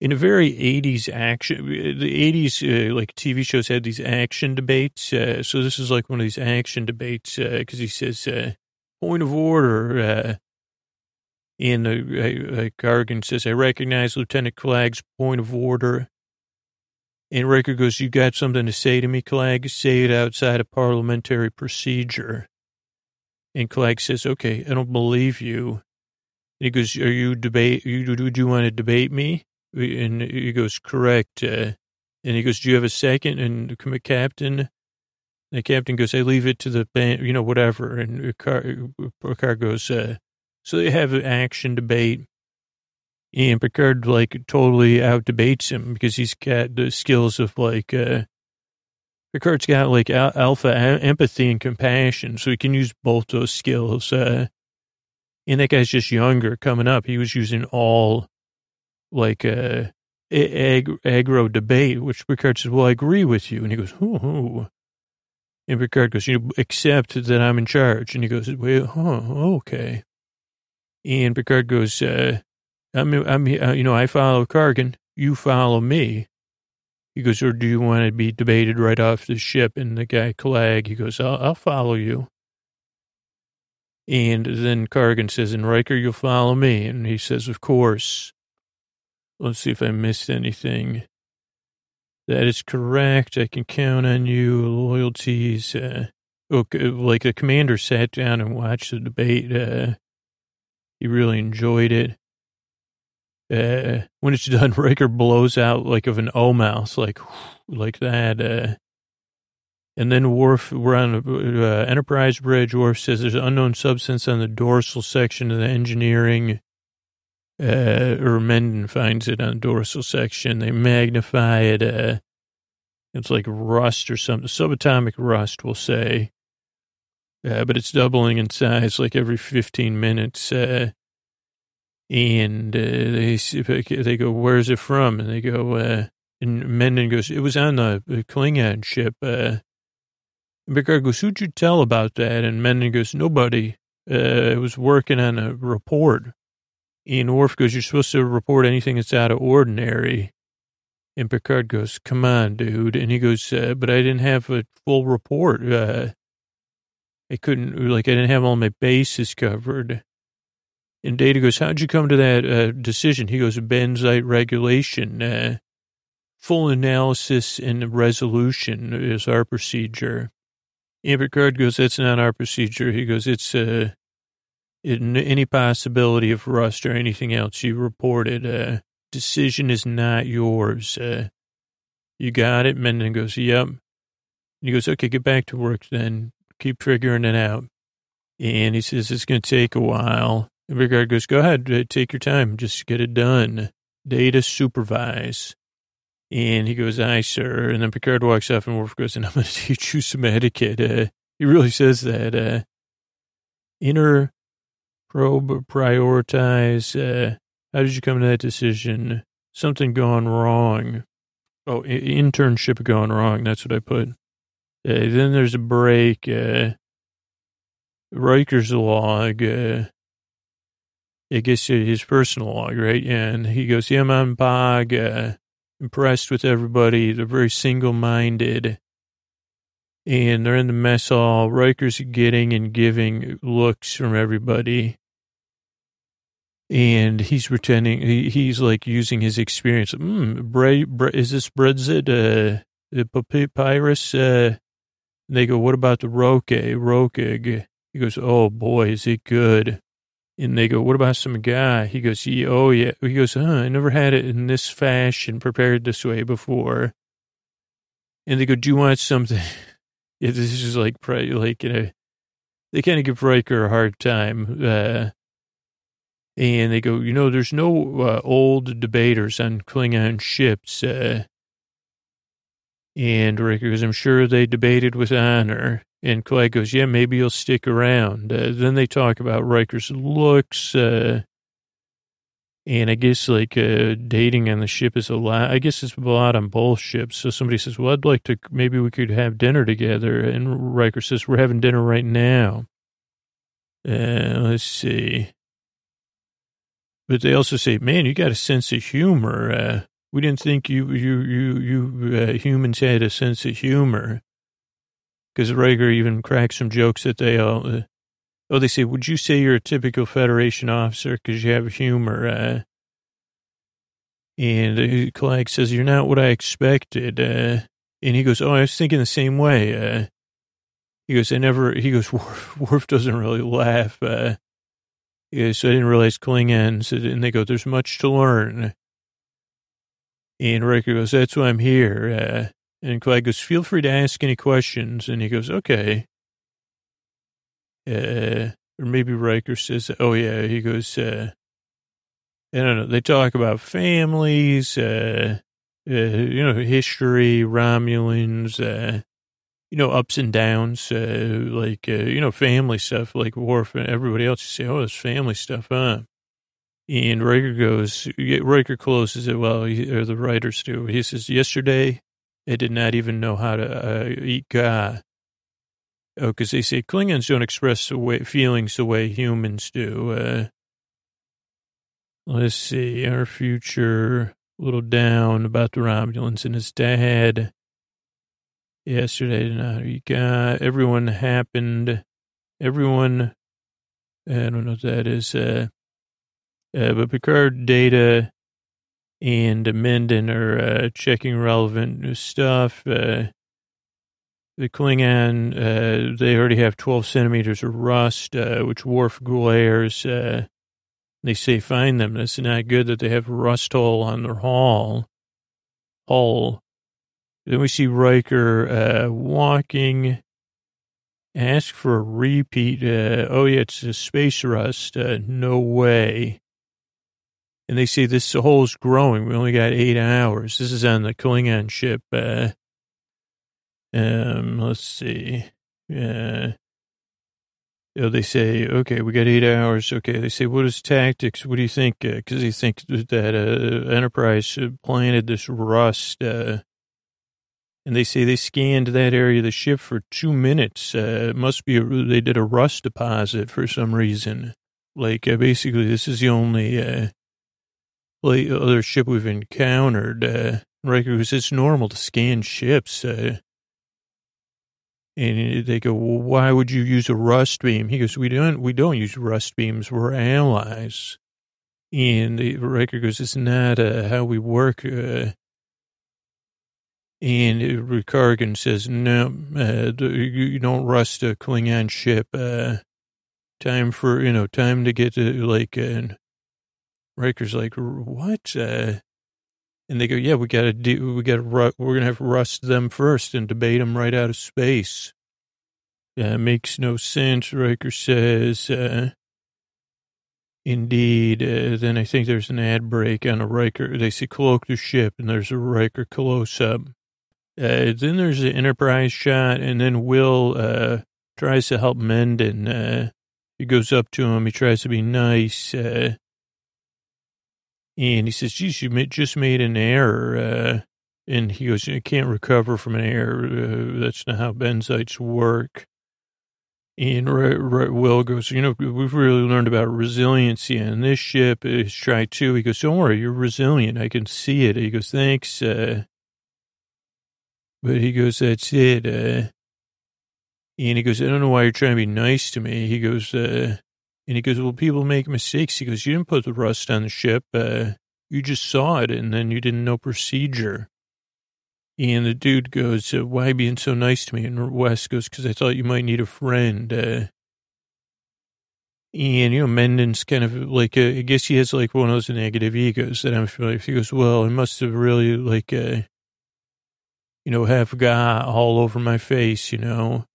in a very 80s action. The 80s, uh, like TV shows had these action debates. Uh, so this is like one of these action debates because he says, uh, point of order. And uh, Kargan says, I recognize Lieutenant Klag's point of order. And Riker goes, you got something to say to me, Clegg? Say it outside of parliamentary procedure. And Clegg says, okay, I don't believe you. And he goes, are you debate, you, do, do you want to debate me? And he goes, correct. Uh, and he goes, do you have a second? And the captain, the captain goes, I leave it to the you know, whatever. And Picard goes, uh, so they have an action debate. And Picard, like, totally out debates him because he's got the skills of, like, uh, Picard's got, like, al- alpha empathy and compassion. So he can use both those skills. Uh, and that guy's just younger coming up. He was using all, like, uh, ag- aggro debate, which Picard says, well, I agree with you. And he goes, ooh. And Picard goes, you accept that I'm in charge. And he goes, well, huh, okay. And Picard goes, uh, I'm, I'm, uh, you know, I follow Kargan. You follow me. He goes, or do you want to be debated right off the ship? And the guy, Klag, he goes, I'll, I'll follow you. And then Kargan says, and Riker, you'll follow me. And he says, of course. Let's see if I missed anything. That is correct. I can count on you. Loyalties. Uh, okay, like the commander sat down and watched the debate. Uh, he really enjoyed it. Uh, when it's done, Riker blows out like of an O mouse, like, like that. Uh, and then Worf, we're on uh, Enterprise Bridge. Worf says there's an unknown substance on the dorsal section of the engineering. Uh, or Mendon finds it on the dorsal section. They magnify it. Uh, it's like rust or something, subatomic rust, we'll say. Uh, but it's doubling in size like every 15 minutes. Uh, and uh, they they go, "Where's it from?" And they go, uh, and Mendon goes, "It was on the Klingon ship." Uh, and Picard goes, who'd you tell about that? And Mendon goes, nobody. Uh, I was working on a report. And Worf goes, you're supposed to report anything that's out of ordinary. And Picard goes, come on, dude. And he goes, uh, but I didn't have a full report. I couldn't, like, I didn't have all my bases covered. And Data goes, how'd you come to that uh, decision? He goes, Benzite regulation. Uh, full analysis and resolution is our procedure. And Picard goes, that's not our procedure. He goes, it's uh, any possibility of rust or anything else you reported. Uh, decision is not yours. Uh, you got it? Mendon goes, yep. He goes, okay, get back to work then. Keep figuring it out. And he says, it's going to take a while. And Picard goes, go ahead, uh, take your time. Just get it done. Data supervise. And he goes, aye, sir. And then Picard walks off and Worf goes, and I'm going to teach you some etiquette. Uh, he really says that. Uh, inner probe, prioritize. Uh, how did you come to that decision? Something gone wrong. Oh, internship gone wrong. That's what I put. Uh, then there's a break. Uh, Riker's log. Uh, I guess his personal log, right? And he goes, yeah, I'm Bog. Uh, impressed with everybody. They're very single-minded. And they're in the mess hall. Riker's getting and giving looks from everybody. And he's pretending, he, he's like using his experience. Mm, bre, bre, is this Brexit, uh, papyrus? Uh, they go, what about the roke, rokeg? He goes, oh boy, is it good. And they go, what about some guy? He goes, yeah, oh, yeah. He goes, huh, I never had it in this fashion, prepared this way before. And they go, do you want something? yeah, this is like, like, you know, they kind of give Riker a hard time. Uh, and they go, you know, there's no uh, old debaters on Klingon ships. Uh, and Riker goes, I'm sure they debated with honor. And Clay goes, yeah, maybe you'll stick around. Uh, then they talk about Riker's looks. Uh, and I guess like uh, dating on the ship is a lot. I guess it's a lot on both ships. So somebody says, well, I'd like to, maybe we could have dinner together. And Riker says, we're having dinner right now. Uh, let's see. But they also say, man, you got a sense of humor. We didn't think you, you, you, you uh, humans had a sense of humor because Riker even cracks some jokes that they all, uh, oh, they say, would you say you're a typical Federation officer because you have humor? Uh, and uh, Clegg says, you're not what I expected. Uh, and he goes, oh, I was thinking the same way. Uh, he goes, I never, he goes, Worf, Worf doesn't really laugh. Yeah, so I didn't realize Klingons, and they go, there's much to learn. And Riker goes, that's why I'm here. Uh, and Clyde goes, feel free to ask any questions. And he goes, okay. Uh, or maybe Riker says, oh yeah, he goes, uh, I don't know. They talk about families, uh, uh, you know, history, Romulans, uh, you know, ups and downs, uh, like, you know, family stuff, like Worf and everybody else. You say, oh, it's family stuff, huh? And Riker goes, Riker closes it well, he, or the writers do. He says, yesterday they did not even know how to uh, eat gagh. Oh, because they say Klingons don't express the way, feelings the way humans do. Uh, let's see, our future, a little down about the Romulans and his dad. Yesterday, not eat gagh. Everyone happened. Everyone I don't know what that is. Uh, uh, but Picard, Data, and Minden are uh, checking relevant stuff. Uh, the Klingon, uh, they already have 12 centimeters of rust, uh, which Worf glares. Uh, they say, find them. That's not good that they have rust hole on their hull. Hull. Then we see Riker walking, ask for a repeat. Uh, oh, yeah, it's a space rust. Uh, no way. And they say this hole's growing. We only got eight hours. This is on the Klingon ship. Uh, um, let's see. Uh, they say, okay, we got eight hours. Okay, they say, what is tactics? What do you think? Because uh, they think that uh, Enterprise planted this rust. Uh, and they say they scanned that area of the ship for two minutes. Uh, it must be a, they did a rust deposit for some reason. Like uh, basically, this is the only uh, other ship we've encountered. Uh, Riker goes, it's normal to scan ships. Uh, and they go, well, why would you use a rust beam? He goes, we don't, we don't use rust beams. We're allies. And the Riker goes, it's not uh, how we work. Uh, and Rikargan says, no, uh, you don't rust a Klingon ship. Uh, time for, you know, time to get to like, and Riker's like, what? Uh, and they go, yeah, we got to do, we got to, we're going to have to rust them first and debate them right out of space. Uh, makes no sense, Riker says. Uh, indeed. Uh, then I think there's an ad break on a Riker. They see cloak the ship, and there's a Riker close up. Uh, then there's an Enterprise shot, and then Will uh, tries to help Minden. Uh, he goes up to him. He tries to be nice. Uh, and he says, geez, you just made an error. Uh, and he goes, you can't recover from an error. Uh, that's not how benzites work. And Will goes, you know, we've really learned about resiliency on this ship. It's try two. He goes, don't worry, you're resilient. I can see it. He goes, thanks. Uh, but he goes, that's it. Uh, and he goes, I don't know why you're trying to be nice to me. He goes, uh, and he goes, well, people make mistakes. He goes, you didn't put the rust on the ship. Uh, you just saw it and then you didn't know procedure. And the dude goes, why being so nice to me? And Wes goes, because I thought you might need a friend. Uh, and, you know, Mendon's kind of like, uh, I guess he has like one of those negative egos that I'm familiar with. He goes, well, I must have really like, uh, you know, have got all over my face, you know.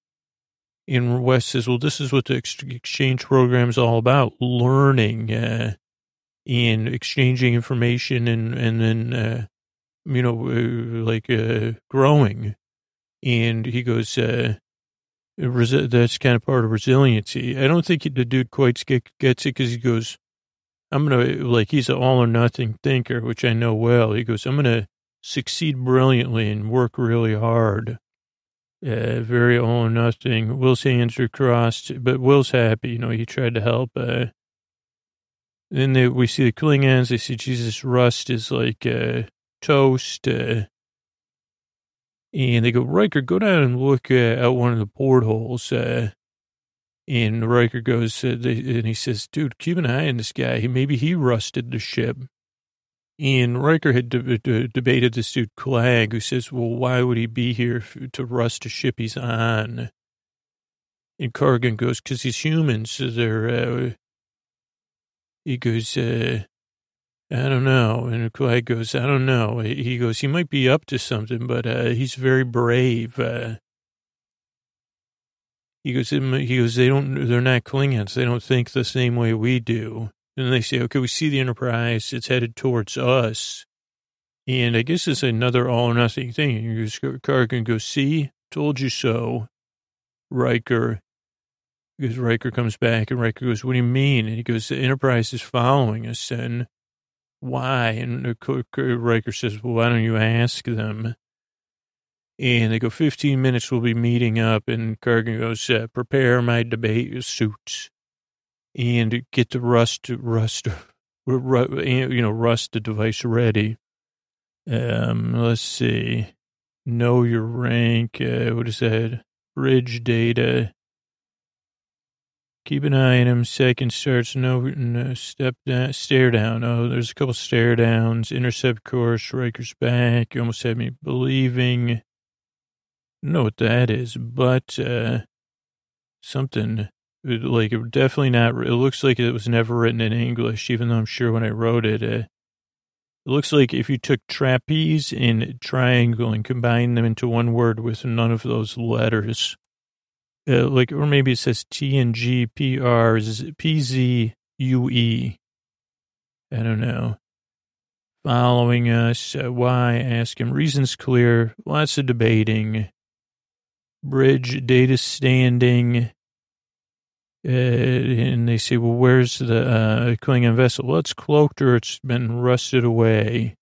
And Wes says, well, this is what the exchange program is all about, learning uh, and exchanging information and, and then, uh, you know, uh, like uh, growing. And he goes, uh, that's kind of part of resiliency. I don't think the dude quite gets it because he goes, I'm going to, like, he's an all or nothing thinker, which I know well. He goes, I'm going to succeed brilliantly and work really hard uh, very all or nothing. Will's hands are crossed, but Will's happy. You know, he tried to help. Uh, then they, we see the Klingons. They see Jesus Rust is like uh, toast. Uh, and they go, Riker, go down and look uh, out one of the portholes. Uh, and Riker goes, they, and he says, dude, keep an eye on this guy. He, maybe he rusted the ship. And Riker had de- de- debated this dude Klag, who says, well, why would he be here to rust a ship he's on? And Kargan goes, because he's human, so they're, uh, he goes, uh, I don't know. And Klag goes, I don't know. He goes, he might be up to something, but uh, he's very brave. Uh, he goes, he goes, they don't, they're not Klingons. They don't think the same way we do. And they say, okay, we see the Enterprise. It's headed towards us. And I guess it's another all or nothing thing. You car can go, see, told you so. Riker. Because Riker comes back and Riker goes, what do you mean? And he goes, the Enterprise is following us. And why? And Riker says, well, why don't you ask them? And they go, 15 minutes, we'll be meeting up. And Kargan goes, uh, prepare my debate suits and get the rust, rust, you know, rust the device ready. Um, let's see. Know your rank. Uh, what is that? Bridge data. Keep an eye on him. Second starts no, no step down, stare down. Oh, there's a couple stare downs. Intercept course. Riker's back. You almost had me believing. Know what that is, but uh, something like it definitely not. It looks like it was never written in English, even though I'm sure when I wrote it, uh, it looks like if you took trapeze and triangle and combined them into one word with none of those letters, uh, like, or maybe it says t and G P R P Z U E. I don't know. Following us, uh, why? Ask him. Reasons clear. Lots of debating. Bridge data standing. Uh, and they say, well, where's the uh, Klingon vessel? Well, it's cloaked or it's been rusted away.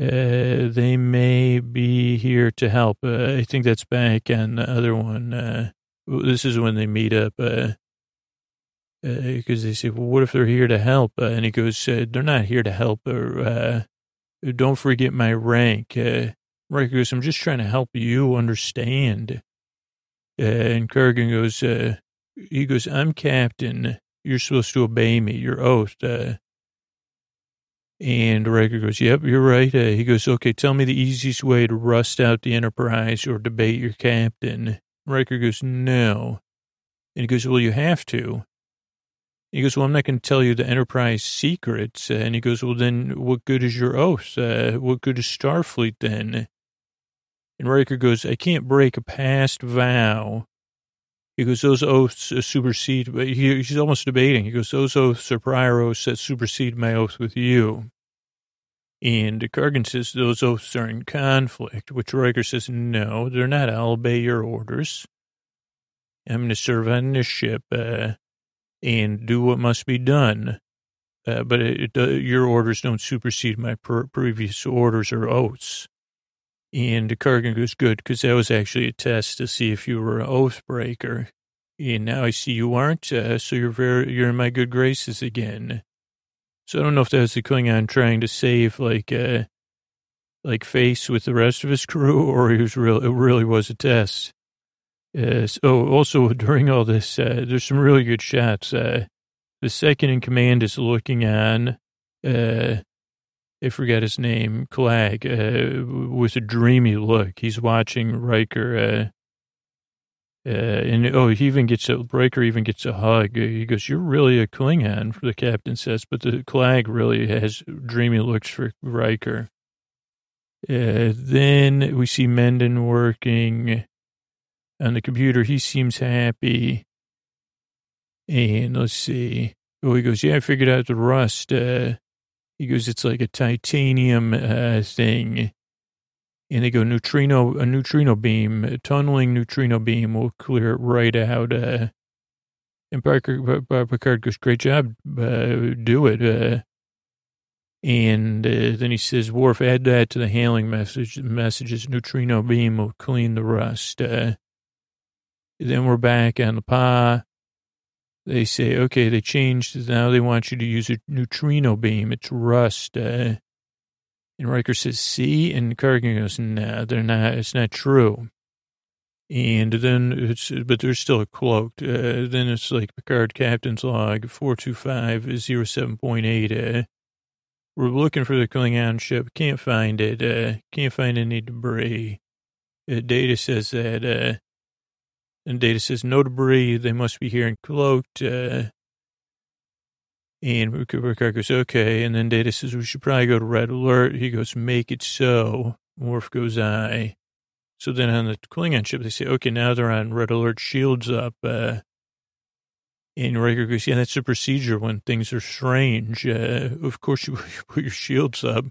Uh, they may be here to help. Uh, I think that's back on the other one. Uh, this is when they meet up. Because uh, uh, they say, well, what if they're here to help? Uh, and he goes, they're not here to help. Or, don't forget my rank. Riker goes, I'm just trying to help you understand. and Kargan goes, he goes, I'm captain. You're supposed to obey me. Your oath. Uh, and Riker goes, yep, you're right. Uh, he goes, okay, tell me the easiest way to rust out the Enterprise or debate your captain. Riker goes, no. And he goes, well, you have to. He goes, well, I'm not going to tell you the Enterprise secrets. And he goes, well, then what good is your oath? Uh, what good is Starfleet then? And Riker goes, I can't break a past vow because those oaths supersede, he, he's almost debating. He goes, those oaths are prior oaths that supersede my oath with you. And Kargan says those oaths are in conflict, which Riker says, no, they're not. I'll obey your orders. I'm going to serve on this ship uh, and do what must be done. Uh, but it, it, uh, your orders don't supersede my per- previous orders or oaths. And Kargan goes, good, because that was actually a test to see if you were an oath breaker. And now I see you aren't, uh, so you're very, you're in my good graces again. So I don't know if that was the Klingon trying to save like, uh, like face with the rest of his crew, or he was real, it really was a test. Uh, so, oh, also during all this, uh, there's some really good shots. Uh, the second in command is looking on, uh, I forget his name, Klag, uh, with a dreamy look. He's watching Riker, uh, uh, and oh, he even gets a Riker even gets a hug. He goes, "You're really a Klingon," for the captain says, but the Klag really has dreamy looks for Riker. Uh, then we see Mendon working on the computer. He seems happy. And let's see. Oh, he goes, "Yeah, I figured out the rust." Uh, he goes, it's like a titanium uh, thing. And they go, neutrino, a neutrino beam, a tunneling neutrino beam will clear it right out. Uh, and Parker, Picard goes, great job, uh, do it. Uh, and uh, then he says, Worf, add that to the hailing message. Messages, neutrino beam will clean the rust. Uh, then we're back on the Pagh. They say, okay, they changed. Now they want you to use a neutrino beam. It's rust. Uh, and Riker says, see? And Kargan goes, nah, they're not, it's not true. And then it's, but they're still cloaked. Uh, then it's like Picard Captain's Log 42507.8. Uh, we're looking for the Klingon ship. Can't find it. Uh, can't find any debris. Uh, data says that, uh, and Data says, no debris. They must be here and cloaked. Uh, and Picard goes, okay. And then Data says, we should probably go to red alert. He goes, make it so. Worf goes, I. So then on the Klingon ship, they say, okay, now they're on red alert, shields up. Uh, and Riker goes, yeah, that's a procedure when things are strange. Uh, of course, you put your shields up.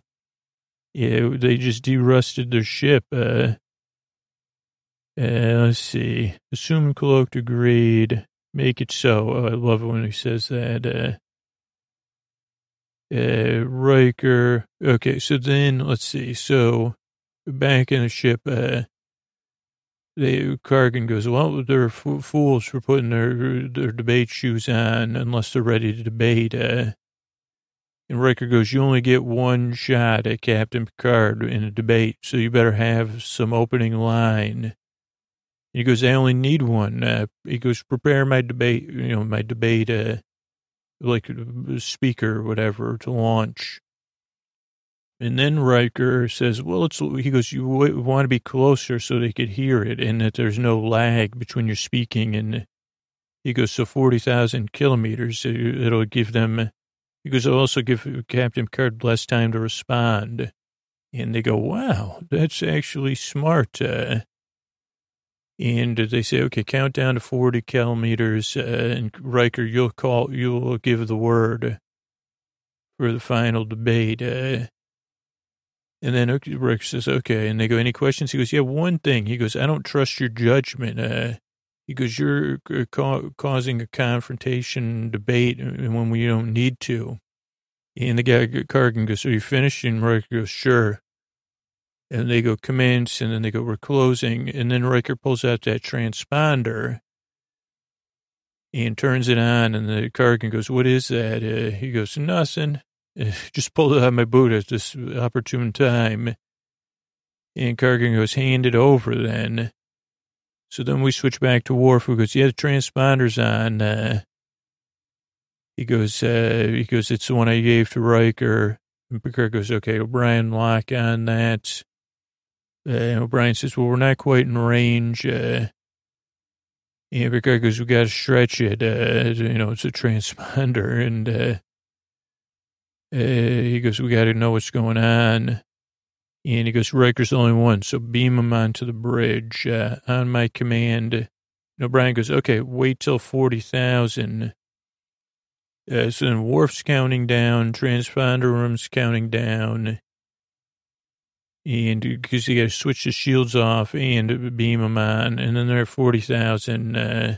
Yeah, they just derusted their ship. Uh, uh, let's see. Assume cloaked agreed. Make it so. Oh, I love it when he says that. Uh, uh, Riker. Okay, so then let's see. So back in the ship, uh, they goes, well, they're f- fools for putting their their debate shoes on unless they're ready to debate. Uh, and Riker goes, you only get one shot at Captain Picard in a debate, so you better have some opening line. He goes, I only need one. Uh, he goes, prepare my debate, you know, my debate, uh, like uh, speaker whatever to launch. And then Riker says, well, it's, he goes, you want to be closer so they could hear it and that there's no lag between your speaking. And he goes, so 40,000 kilometers, it'll give them, he goes, it'll also give Captain Picard less time to respond. And they go, wow, that's actually smart. Uh, and they say, okay, count down to 40 kilometers, uh, and Riker, you'll call, you'll give the word for the final debate. Uh, and then Riker says, okay. And they go, any questions? He goes, yeah, one thing. He goes, I don't trust your judgment. Uh, he goes, you're ca- causing a confrontation debate uh, when we don't need to. And the guy, Kargan goes, are you finished? And Riker goes, sure and they go commence, and then they go we're closing, and then Riker pulls out that transponder and turns it on, and the Kargan goes, "What is that?" Uh, he goes, "Nothing. Just pulled it out of my boot at this opportune time." And Kargan goes, "Hand it over, then." So then we switch back to Worf, who goes, "Yeah, the transponder's on." Uh, he goes, uh, "He goes, it's the one I gave to Riker." And Picard goes, "Okay, O'Brien, lock on that." Uh, O'Brien says, well, we're not quite in range. Uh, Picard goes, we got to stretch it. Uh, you know, it's a transponder. And uh, uh, he goes, we got to know what's going on. And he goes, Riker's the only one, so beam him onto the bridge uh, on my command. And O'Brien goes, okay, wait till 40,000. Uh, so then Worf's counting down, transponder room's counting down and because you got to switch the shields off and beam them on, and then they're at forty thousand, uh,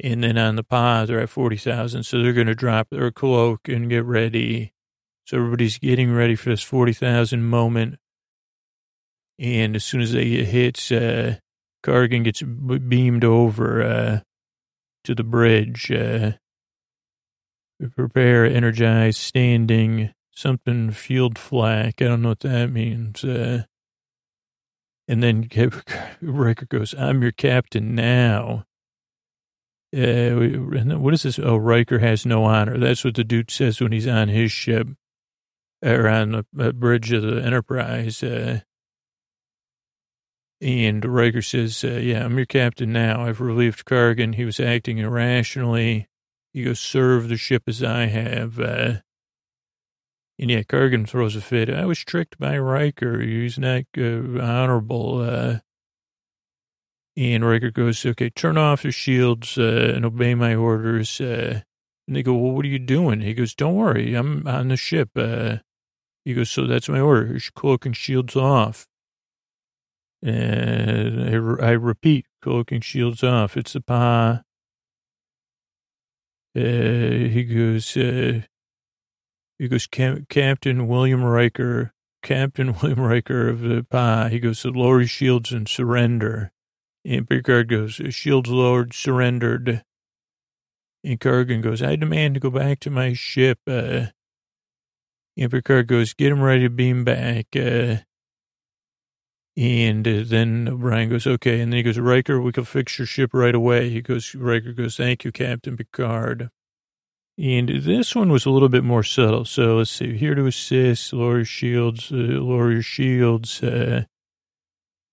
and then on the pod they're at forty thousand, so they're going to drop their cloak and get ready. So everybody's getting ready for this forty thousand moment, and as soon as they hits, uh, Kargan gets beamed over uh, to the bridge. Uh, prepare, energize, standing something field flak. I don't know what that means. Uh, and then Riker goes, I'm your captain now. Uh, what is this? Oh, Riker has no honor. That's what the dude says when he's on his ship or on the bridge of the Enterprise. Uh, and Riker says, uh, yeah, I'm your captain now. I've relieved Kargan. He was acting irrationally. He goes, serve the ship as I have. And yeah, Kargan throws a fit. I was tricked by Riker. He's not uh, honorable. Uh, and Riker goes, okay, turn off your shields uh, and obey my orders. Uh, and they go, well, what are you doing? He goes, don't worry, I'm on the ship. Uh, he goes, so that's my order. Cloak and shields off. And I, I repeat, cloak and shields off. It's the Pagh. Uh, he goes, he goes, Captain William Riker, Captain William Riker of the Pagh. He goes, lower your shields and surrender. And Picard goes, shields lowered, surrendered. And Kargan goes, I demand to go back to my ship. Uh, and Picard goes, get him ready to beam back. Uh, and uh, then Brian goes, okay. And then he goes, Riker, we can fix your ship right away. He goes, Riker goes, thank you, Captain Picard. And this one was a little bit more subtle. So let's see, here to assist, lower shields, uh, lower your shields. Uh,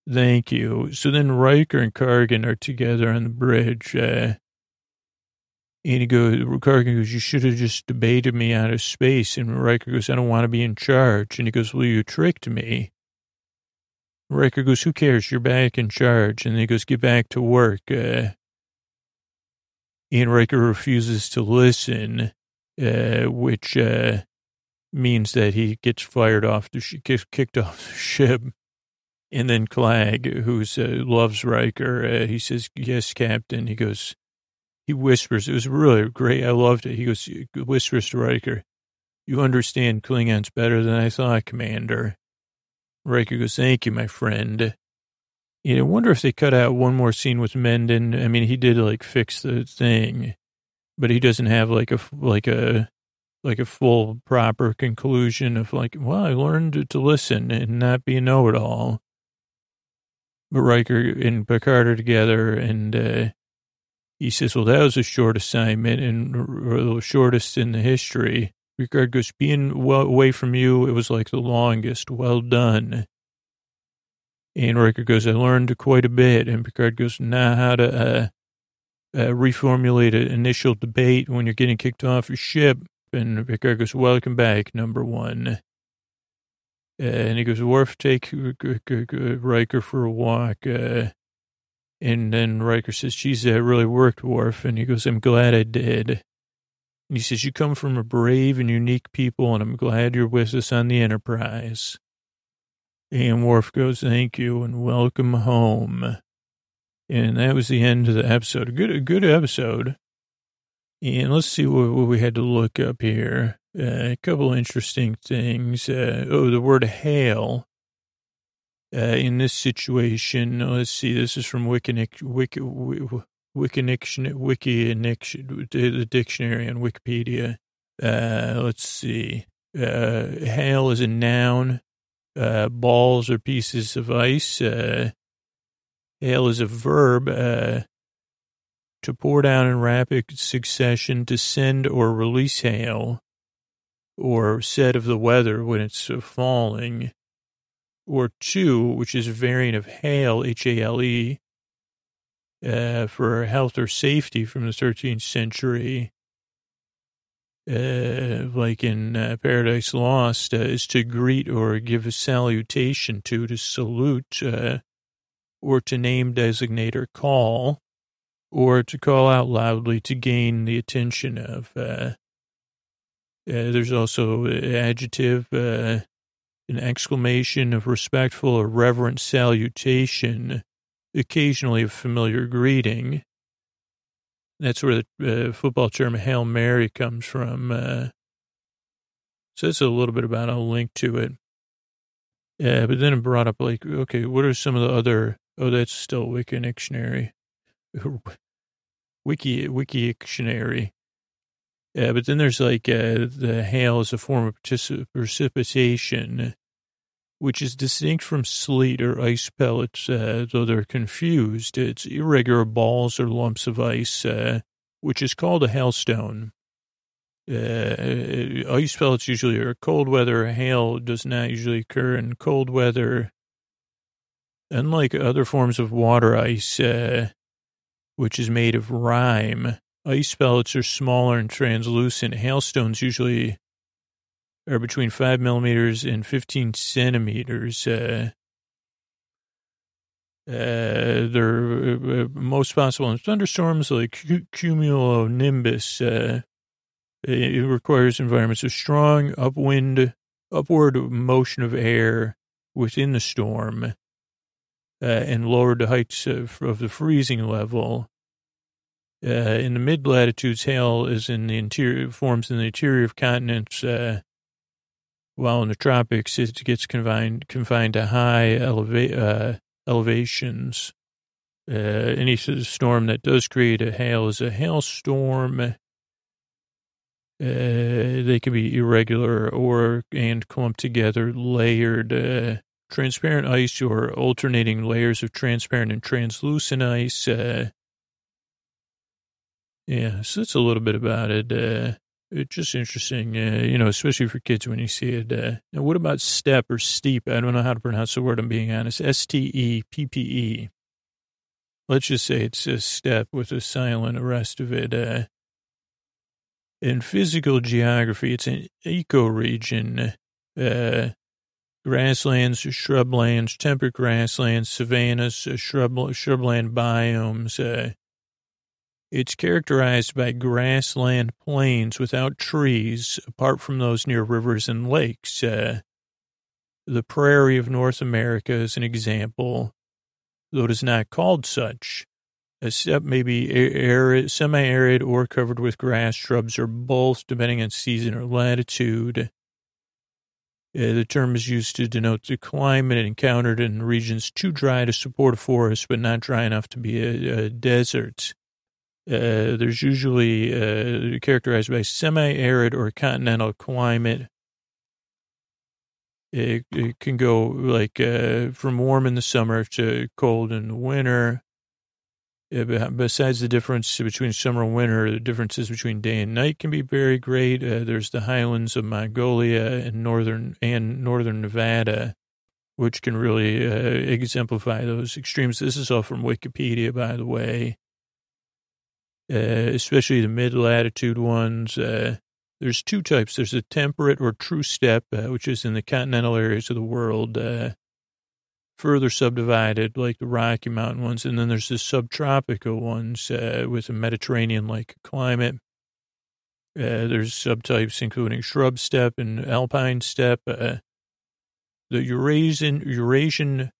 thank you. So then Riker and Kargan are together on the bridge. Uh, and he goes, Kargan goes, you should have just debated me out of space. And Riker goes, I don't want to be in charge. And he goes, well, you tricked me. Riker goes, who cares? You're back in charge. And he goes, get back to work. Uh, Ian Riker refuses to listen, uh, which uh, means that he gets fired off, the sh- kicked off the ship. And then Klag, who uh, loves Riker, uh, he says, yes, Captain. He goes, he whispers, it was really great. I loved it. He goes, whispers to Riker, you understand Klingons better than I thought, Commander. Riker goes, thank you, my friend. You I wonder if they cut out one more scene with Mendon. I mean, he did like fix the thing, but he doesn't have like a like a like a full proper conclusion of like, well, I learned to listen and not be a know-it-all. but Riker and Picard are together, and uh, he says, "Well, that was a short assignment and the shortest in the history." Picard goes, "Being well away from you, it was like the longest. Well done." And Riker goes, "I learned quite a bit." And Picard goes, "Now how to uh, uh, reformulate an initial debate when you're getting kicked off your ship." And Picard goes, "Welcome back, number one." Uh, and he goes, Worf, take Riker for a walk. Uh, and then Riker says, geez, that really worked, Worf. And he goes, I'm glad I did. And he says, you come from a brave and unique people, and I'm glad you're with us on the Enterprise. And Worf goes, thank you, and welcome home. And that was the end of the episode. Good, good episode. And let's see what, what we had to look up here. Uh, a couple interesting things. Uh, oh, the word hail. Uh, in this situation, let's see, this is from Wikinic, Wiki, Wikinic, Wiki, the dictionary on Wikipedia. Uh, let's see. Uh, hail is a noun. Uh, balls or pieces of ice. Uh, hail is a verb. Uh, to pour down in rapid succession, to send or release hail or said of the weather when it's uh, falling, or two, which is a variant of hail, H-A-L-E, uh, for health or safety from the 13th century, uh, like in uh, Paradise Lost, uh, is to greet or give a salutation to, to salute, uh, or to name, designate, or call, or to call out loudly to gain the attention of. Uh, uh, there's also adjective, an exclamation of respectful or reverent salutation, occasionally a familiar greeting. That's where the uh, football term Hail Mary comes from. Uh, so that's a little bit about, I'll link to it. Yeah, but then it brought up like, okay, what are some of the other, oh, that's still Wikidictionary. Wiki, Wikidictionary. Yeah, but then there's like uh, the hail is a form of precipitation, which is distinct from sleet or ice pellets, uh, though they're confused. It's irregular balls or lumps of ice, uh, which is called a hailstone. Uh, ice pellets usually are cold weather. Hail does not usually occur in cold weather. Unlike other forms of water ice, uh, which is made of rime, Ice pellets are smaller and translucent. Hailstones usually are between 5 millimeters and 15 centimeters. Uh, uh, they're uh, most possible in thunderstorms like cumulonimbus. Uh, it requires environments of strong upwind, upward motion of air within the storm uh, and lower to heights of, of the freezing level. Uh, in the mid latitudes, hail is in the interior, forms in the interior of continents, uh, while in the tropics, it gets confined, confined to high eleva- uh, elevations. Uh, any storm that does create a hail is a hailstorm. Uh, they can be irregular or and clumped together, layered, uh, transparent ice or alternating layers of transparent and translucent ice. Uh, yeah, so that's a little bit about it. Uh, it's just interesting, uh, you know, especially for kids when you see it. Uh, now, what about step or steep? I don't know how to pronounce the word, I'm being honest. S T E P P E. Let's just say it's a step with a silent rest of it. Uh, in physical geography, it's an ecoregion. Uh, grasslands, shrublands, temperate grasslands, savannas, uh, shrub, shrubland biomes, uh, it's characterized by grassland plains without trees, apart from those near rivers and lakes. Uh, the prairie of North America is an example, though it is not called such. A steppe may be arid, semi-arid or covered with grass, shrubs, or both, depending on season or latitude. Uh, the term is used to denote the climate encountered in regions too dry to support a forest, but not dry enough to be a, a desert. Uh, there's usually uh, characterized by semi-arid or continental climate. It, it can go like uh, from warm in the summer to cold in the winter. Uh, besides the difference between summer and winter, the differences between day and night can be very great. Uh, there's the highlands of Mongolia and northern and northern Nevada, which can really exemplify those extremes. This is all from Wikipedia, by the way. Uh, especially the mid latitude ones. Uh, there's two types. There's a temperate or true steppe, uh, which is in the continental areas of the world, uh, further subdivided like the Rocky Mountain ones. And then there's the subtropical ones uh, with a Mediterranean-like climate. There's subtypes including shrub steppe and alpine steppe. The Eurasian, Eurasian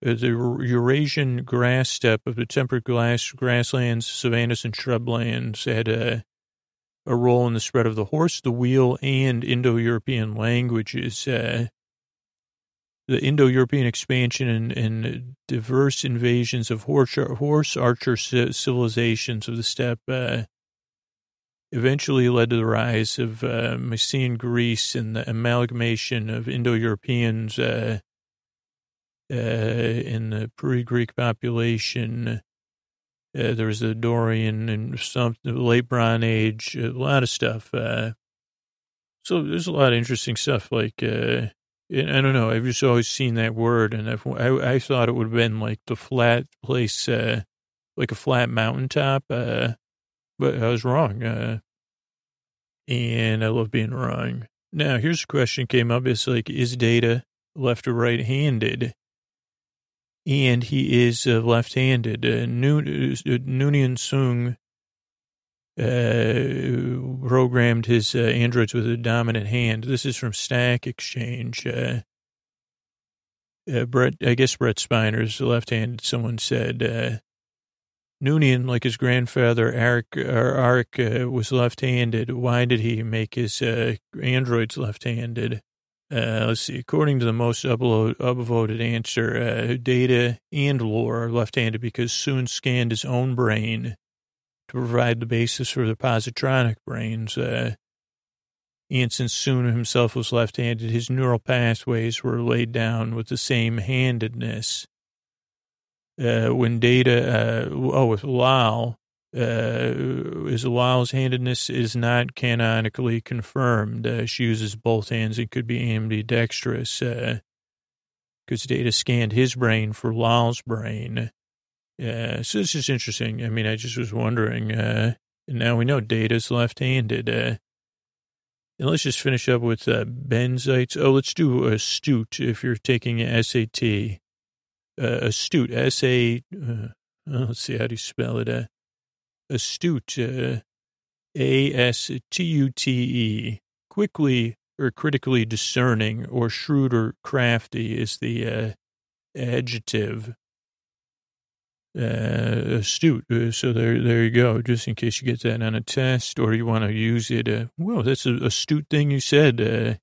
the Eurasian grass steppe of the temperate grass, grasslands, savannas, and shrublands had a a role in the spread of the horse, the wheel, and Indo-European languages. Uh, the Indo-European expansion and, and, diverse invasions of horse, horse archer civilizations of the steppe uh, eventually led to the rise of uh, Mycenaean Greece and the amalgamation of Indo-Europeans uh, uh, in the pre-Greek population uh, there was the Dorian and some late Bronze Age, a lot of stuff. Uh, so there's a lot of interesting stuff. Like uh, I don't know, I've just always seen that word, and I've, I, I thought it would have been like the flat place, uh, like a flat mountaintop. Uh, but I was wrong. Uh, and I love being wrong. Now here's a question came up: It's like, is data left or right handed? And he is uh, left-handed. Uh, Noon, uh, Soong uh, programmed his uh, androids with a dominant hand. This is from Stack Exchange. Uh, uh, Brett, I guess Brett Spiner's left-handed. Someone said uh, Noonien, like his grandfather Arik, uh, was left-handed. Why did he make his uh, androids left-handed? Uh, let's see. According to the most upload, upvoted answer, uh, data and lore are left-handed because Soong scanned his own brain to provide the basis for the positronic brains. Uh, and since Soong himself was left-handed, his neural pathways were laid down with the same handedness. Uh, when data, uh, oh, with Lal, uh, is Lal's handedness is not canonically confirmed. Uh, she uses both hands and could be ambidextrous because uh, data scanned his brain for Lal's brain. Uh, so this is interesting. I mean, I just was wondering. Uh, now we know data's left-handed. Uh, and let's just finish up with uh, benzites. Oh, let's do astute if you're taking an SAT. Uh, astute, S-A, uh, let's see, how do you spell it? Astute, uh, A-S-T-U-T-E, quickly or critically discerning or shrewd or crafty is the uh, adjective. Uh, astute. Uh, so there, there you go. Just in case you get that on a test or you want to use it. Uh, well, that's an astute thing you said. Uh,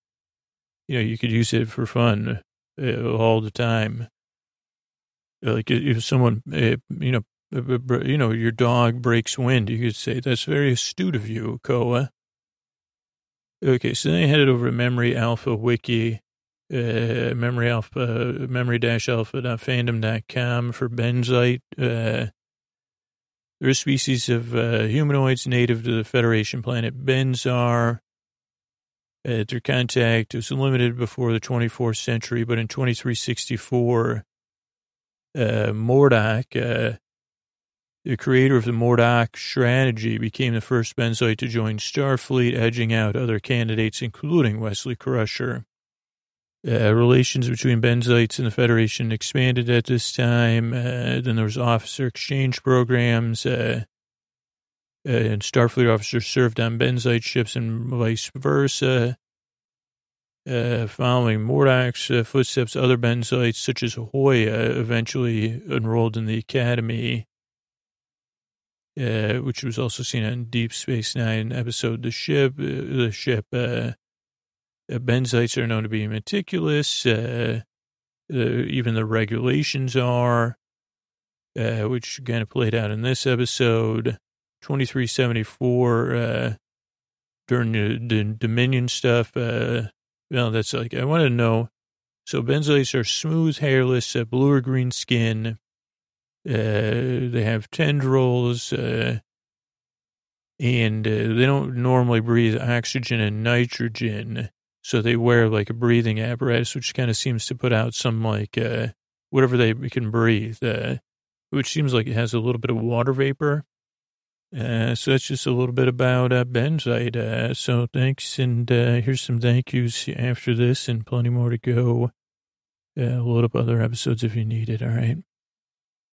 you know, you could use it for fun uh, all the time. Like if someone, uh, you know, you know, your dog breaks wind. You could say, that's very astute of you, Koa. Okay, so then I headed over to Memory Alpha Wiki, uh, Memory Alpha, memory-alpha.fandom.com for benzite. Uh, they're a species of uh, humanoids native to the Federation planet Benzar. Uh, their contact was limited before the 24th century, but in 2364, uh, uh, the creator of the Mordock strategy became the first benzoid to join Starfleet, edging out other candidates, including Wesley Crusher. Uh, relations between benzites and the Federation expanded at this time. Uh, then there was officer exchange programs, uh, uh and Starfleet officers served on benzite ships and vice versa. Uh, following Mordock's uh, footsteps, other benzites, such as Hoya, eventually enrolled in the academy uh, which was also seen on Deep Space Nine episode The Ship. Uh, the ship, uh, uh, benzites are known to be meticulous. Uh, even the regulations are, which kind of played out in this episode. 2374, during the, the, Dominion stuff, Well, that's like, I want to know. So benzoates are smooth, hairless, blue or green skin. Uh, they have tendrils, uh, and uh, they don't normally breathe oxygen and nitrogen. So they wear like a breathing apparatus, which kind of seems to put out some like, uh, whatever they can breathe, uh, which seems like it has a little bit of water vapor. Uh, so that's just a little bit about benzoate. Uh, so thanks, and here's some thank yous after this, and plenty more to go. Load up other episodes if you need it. All right.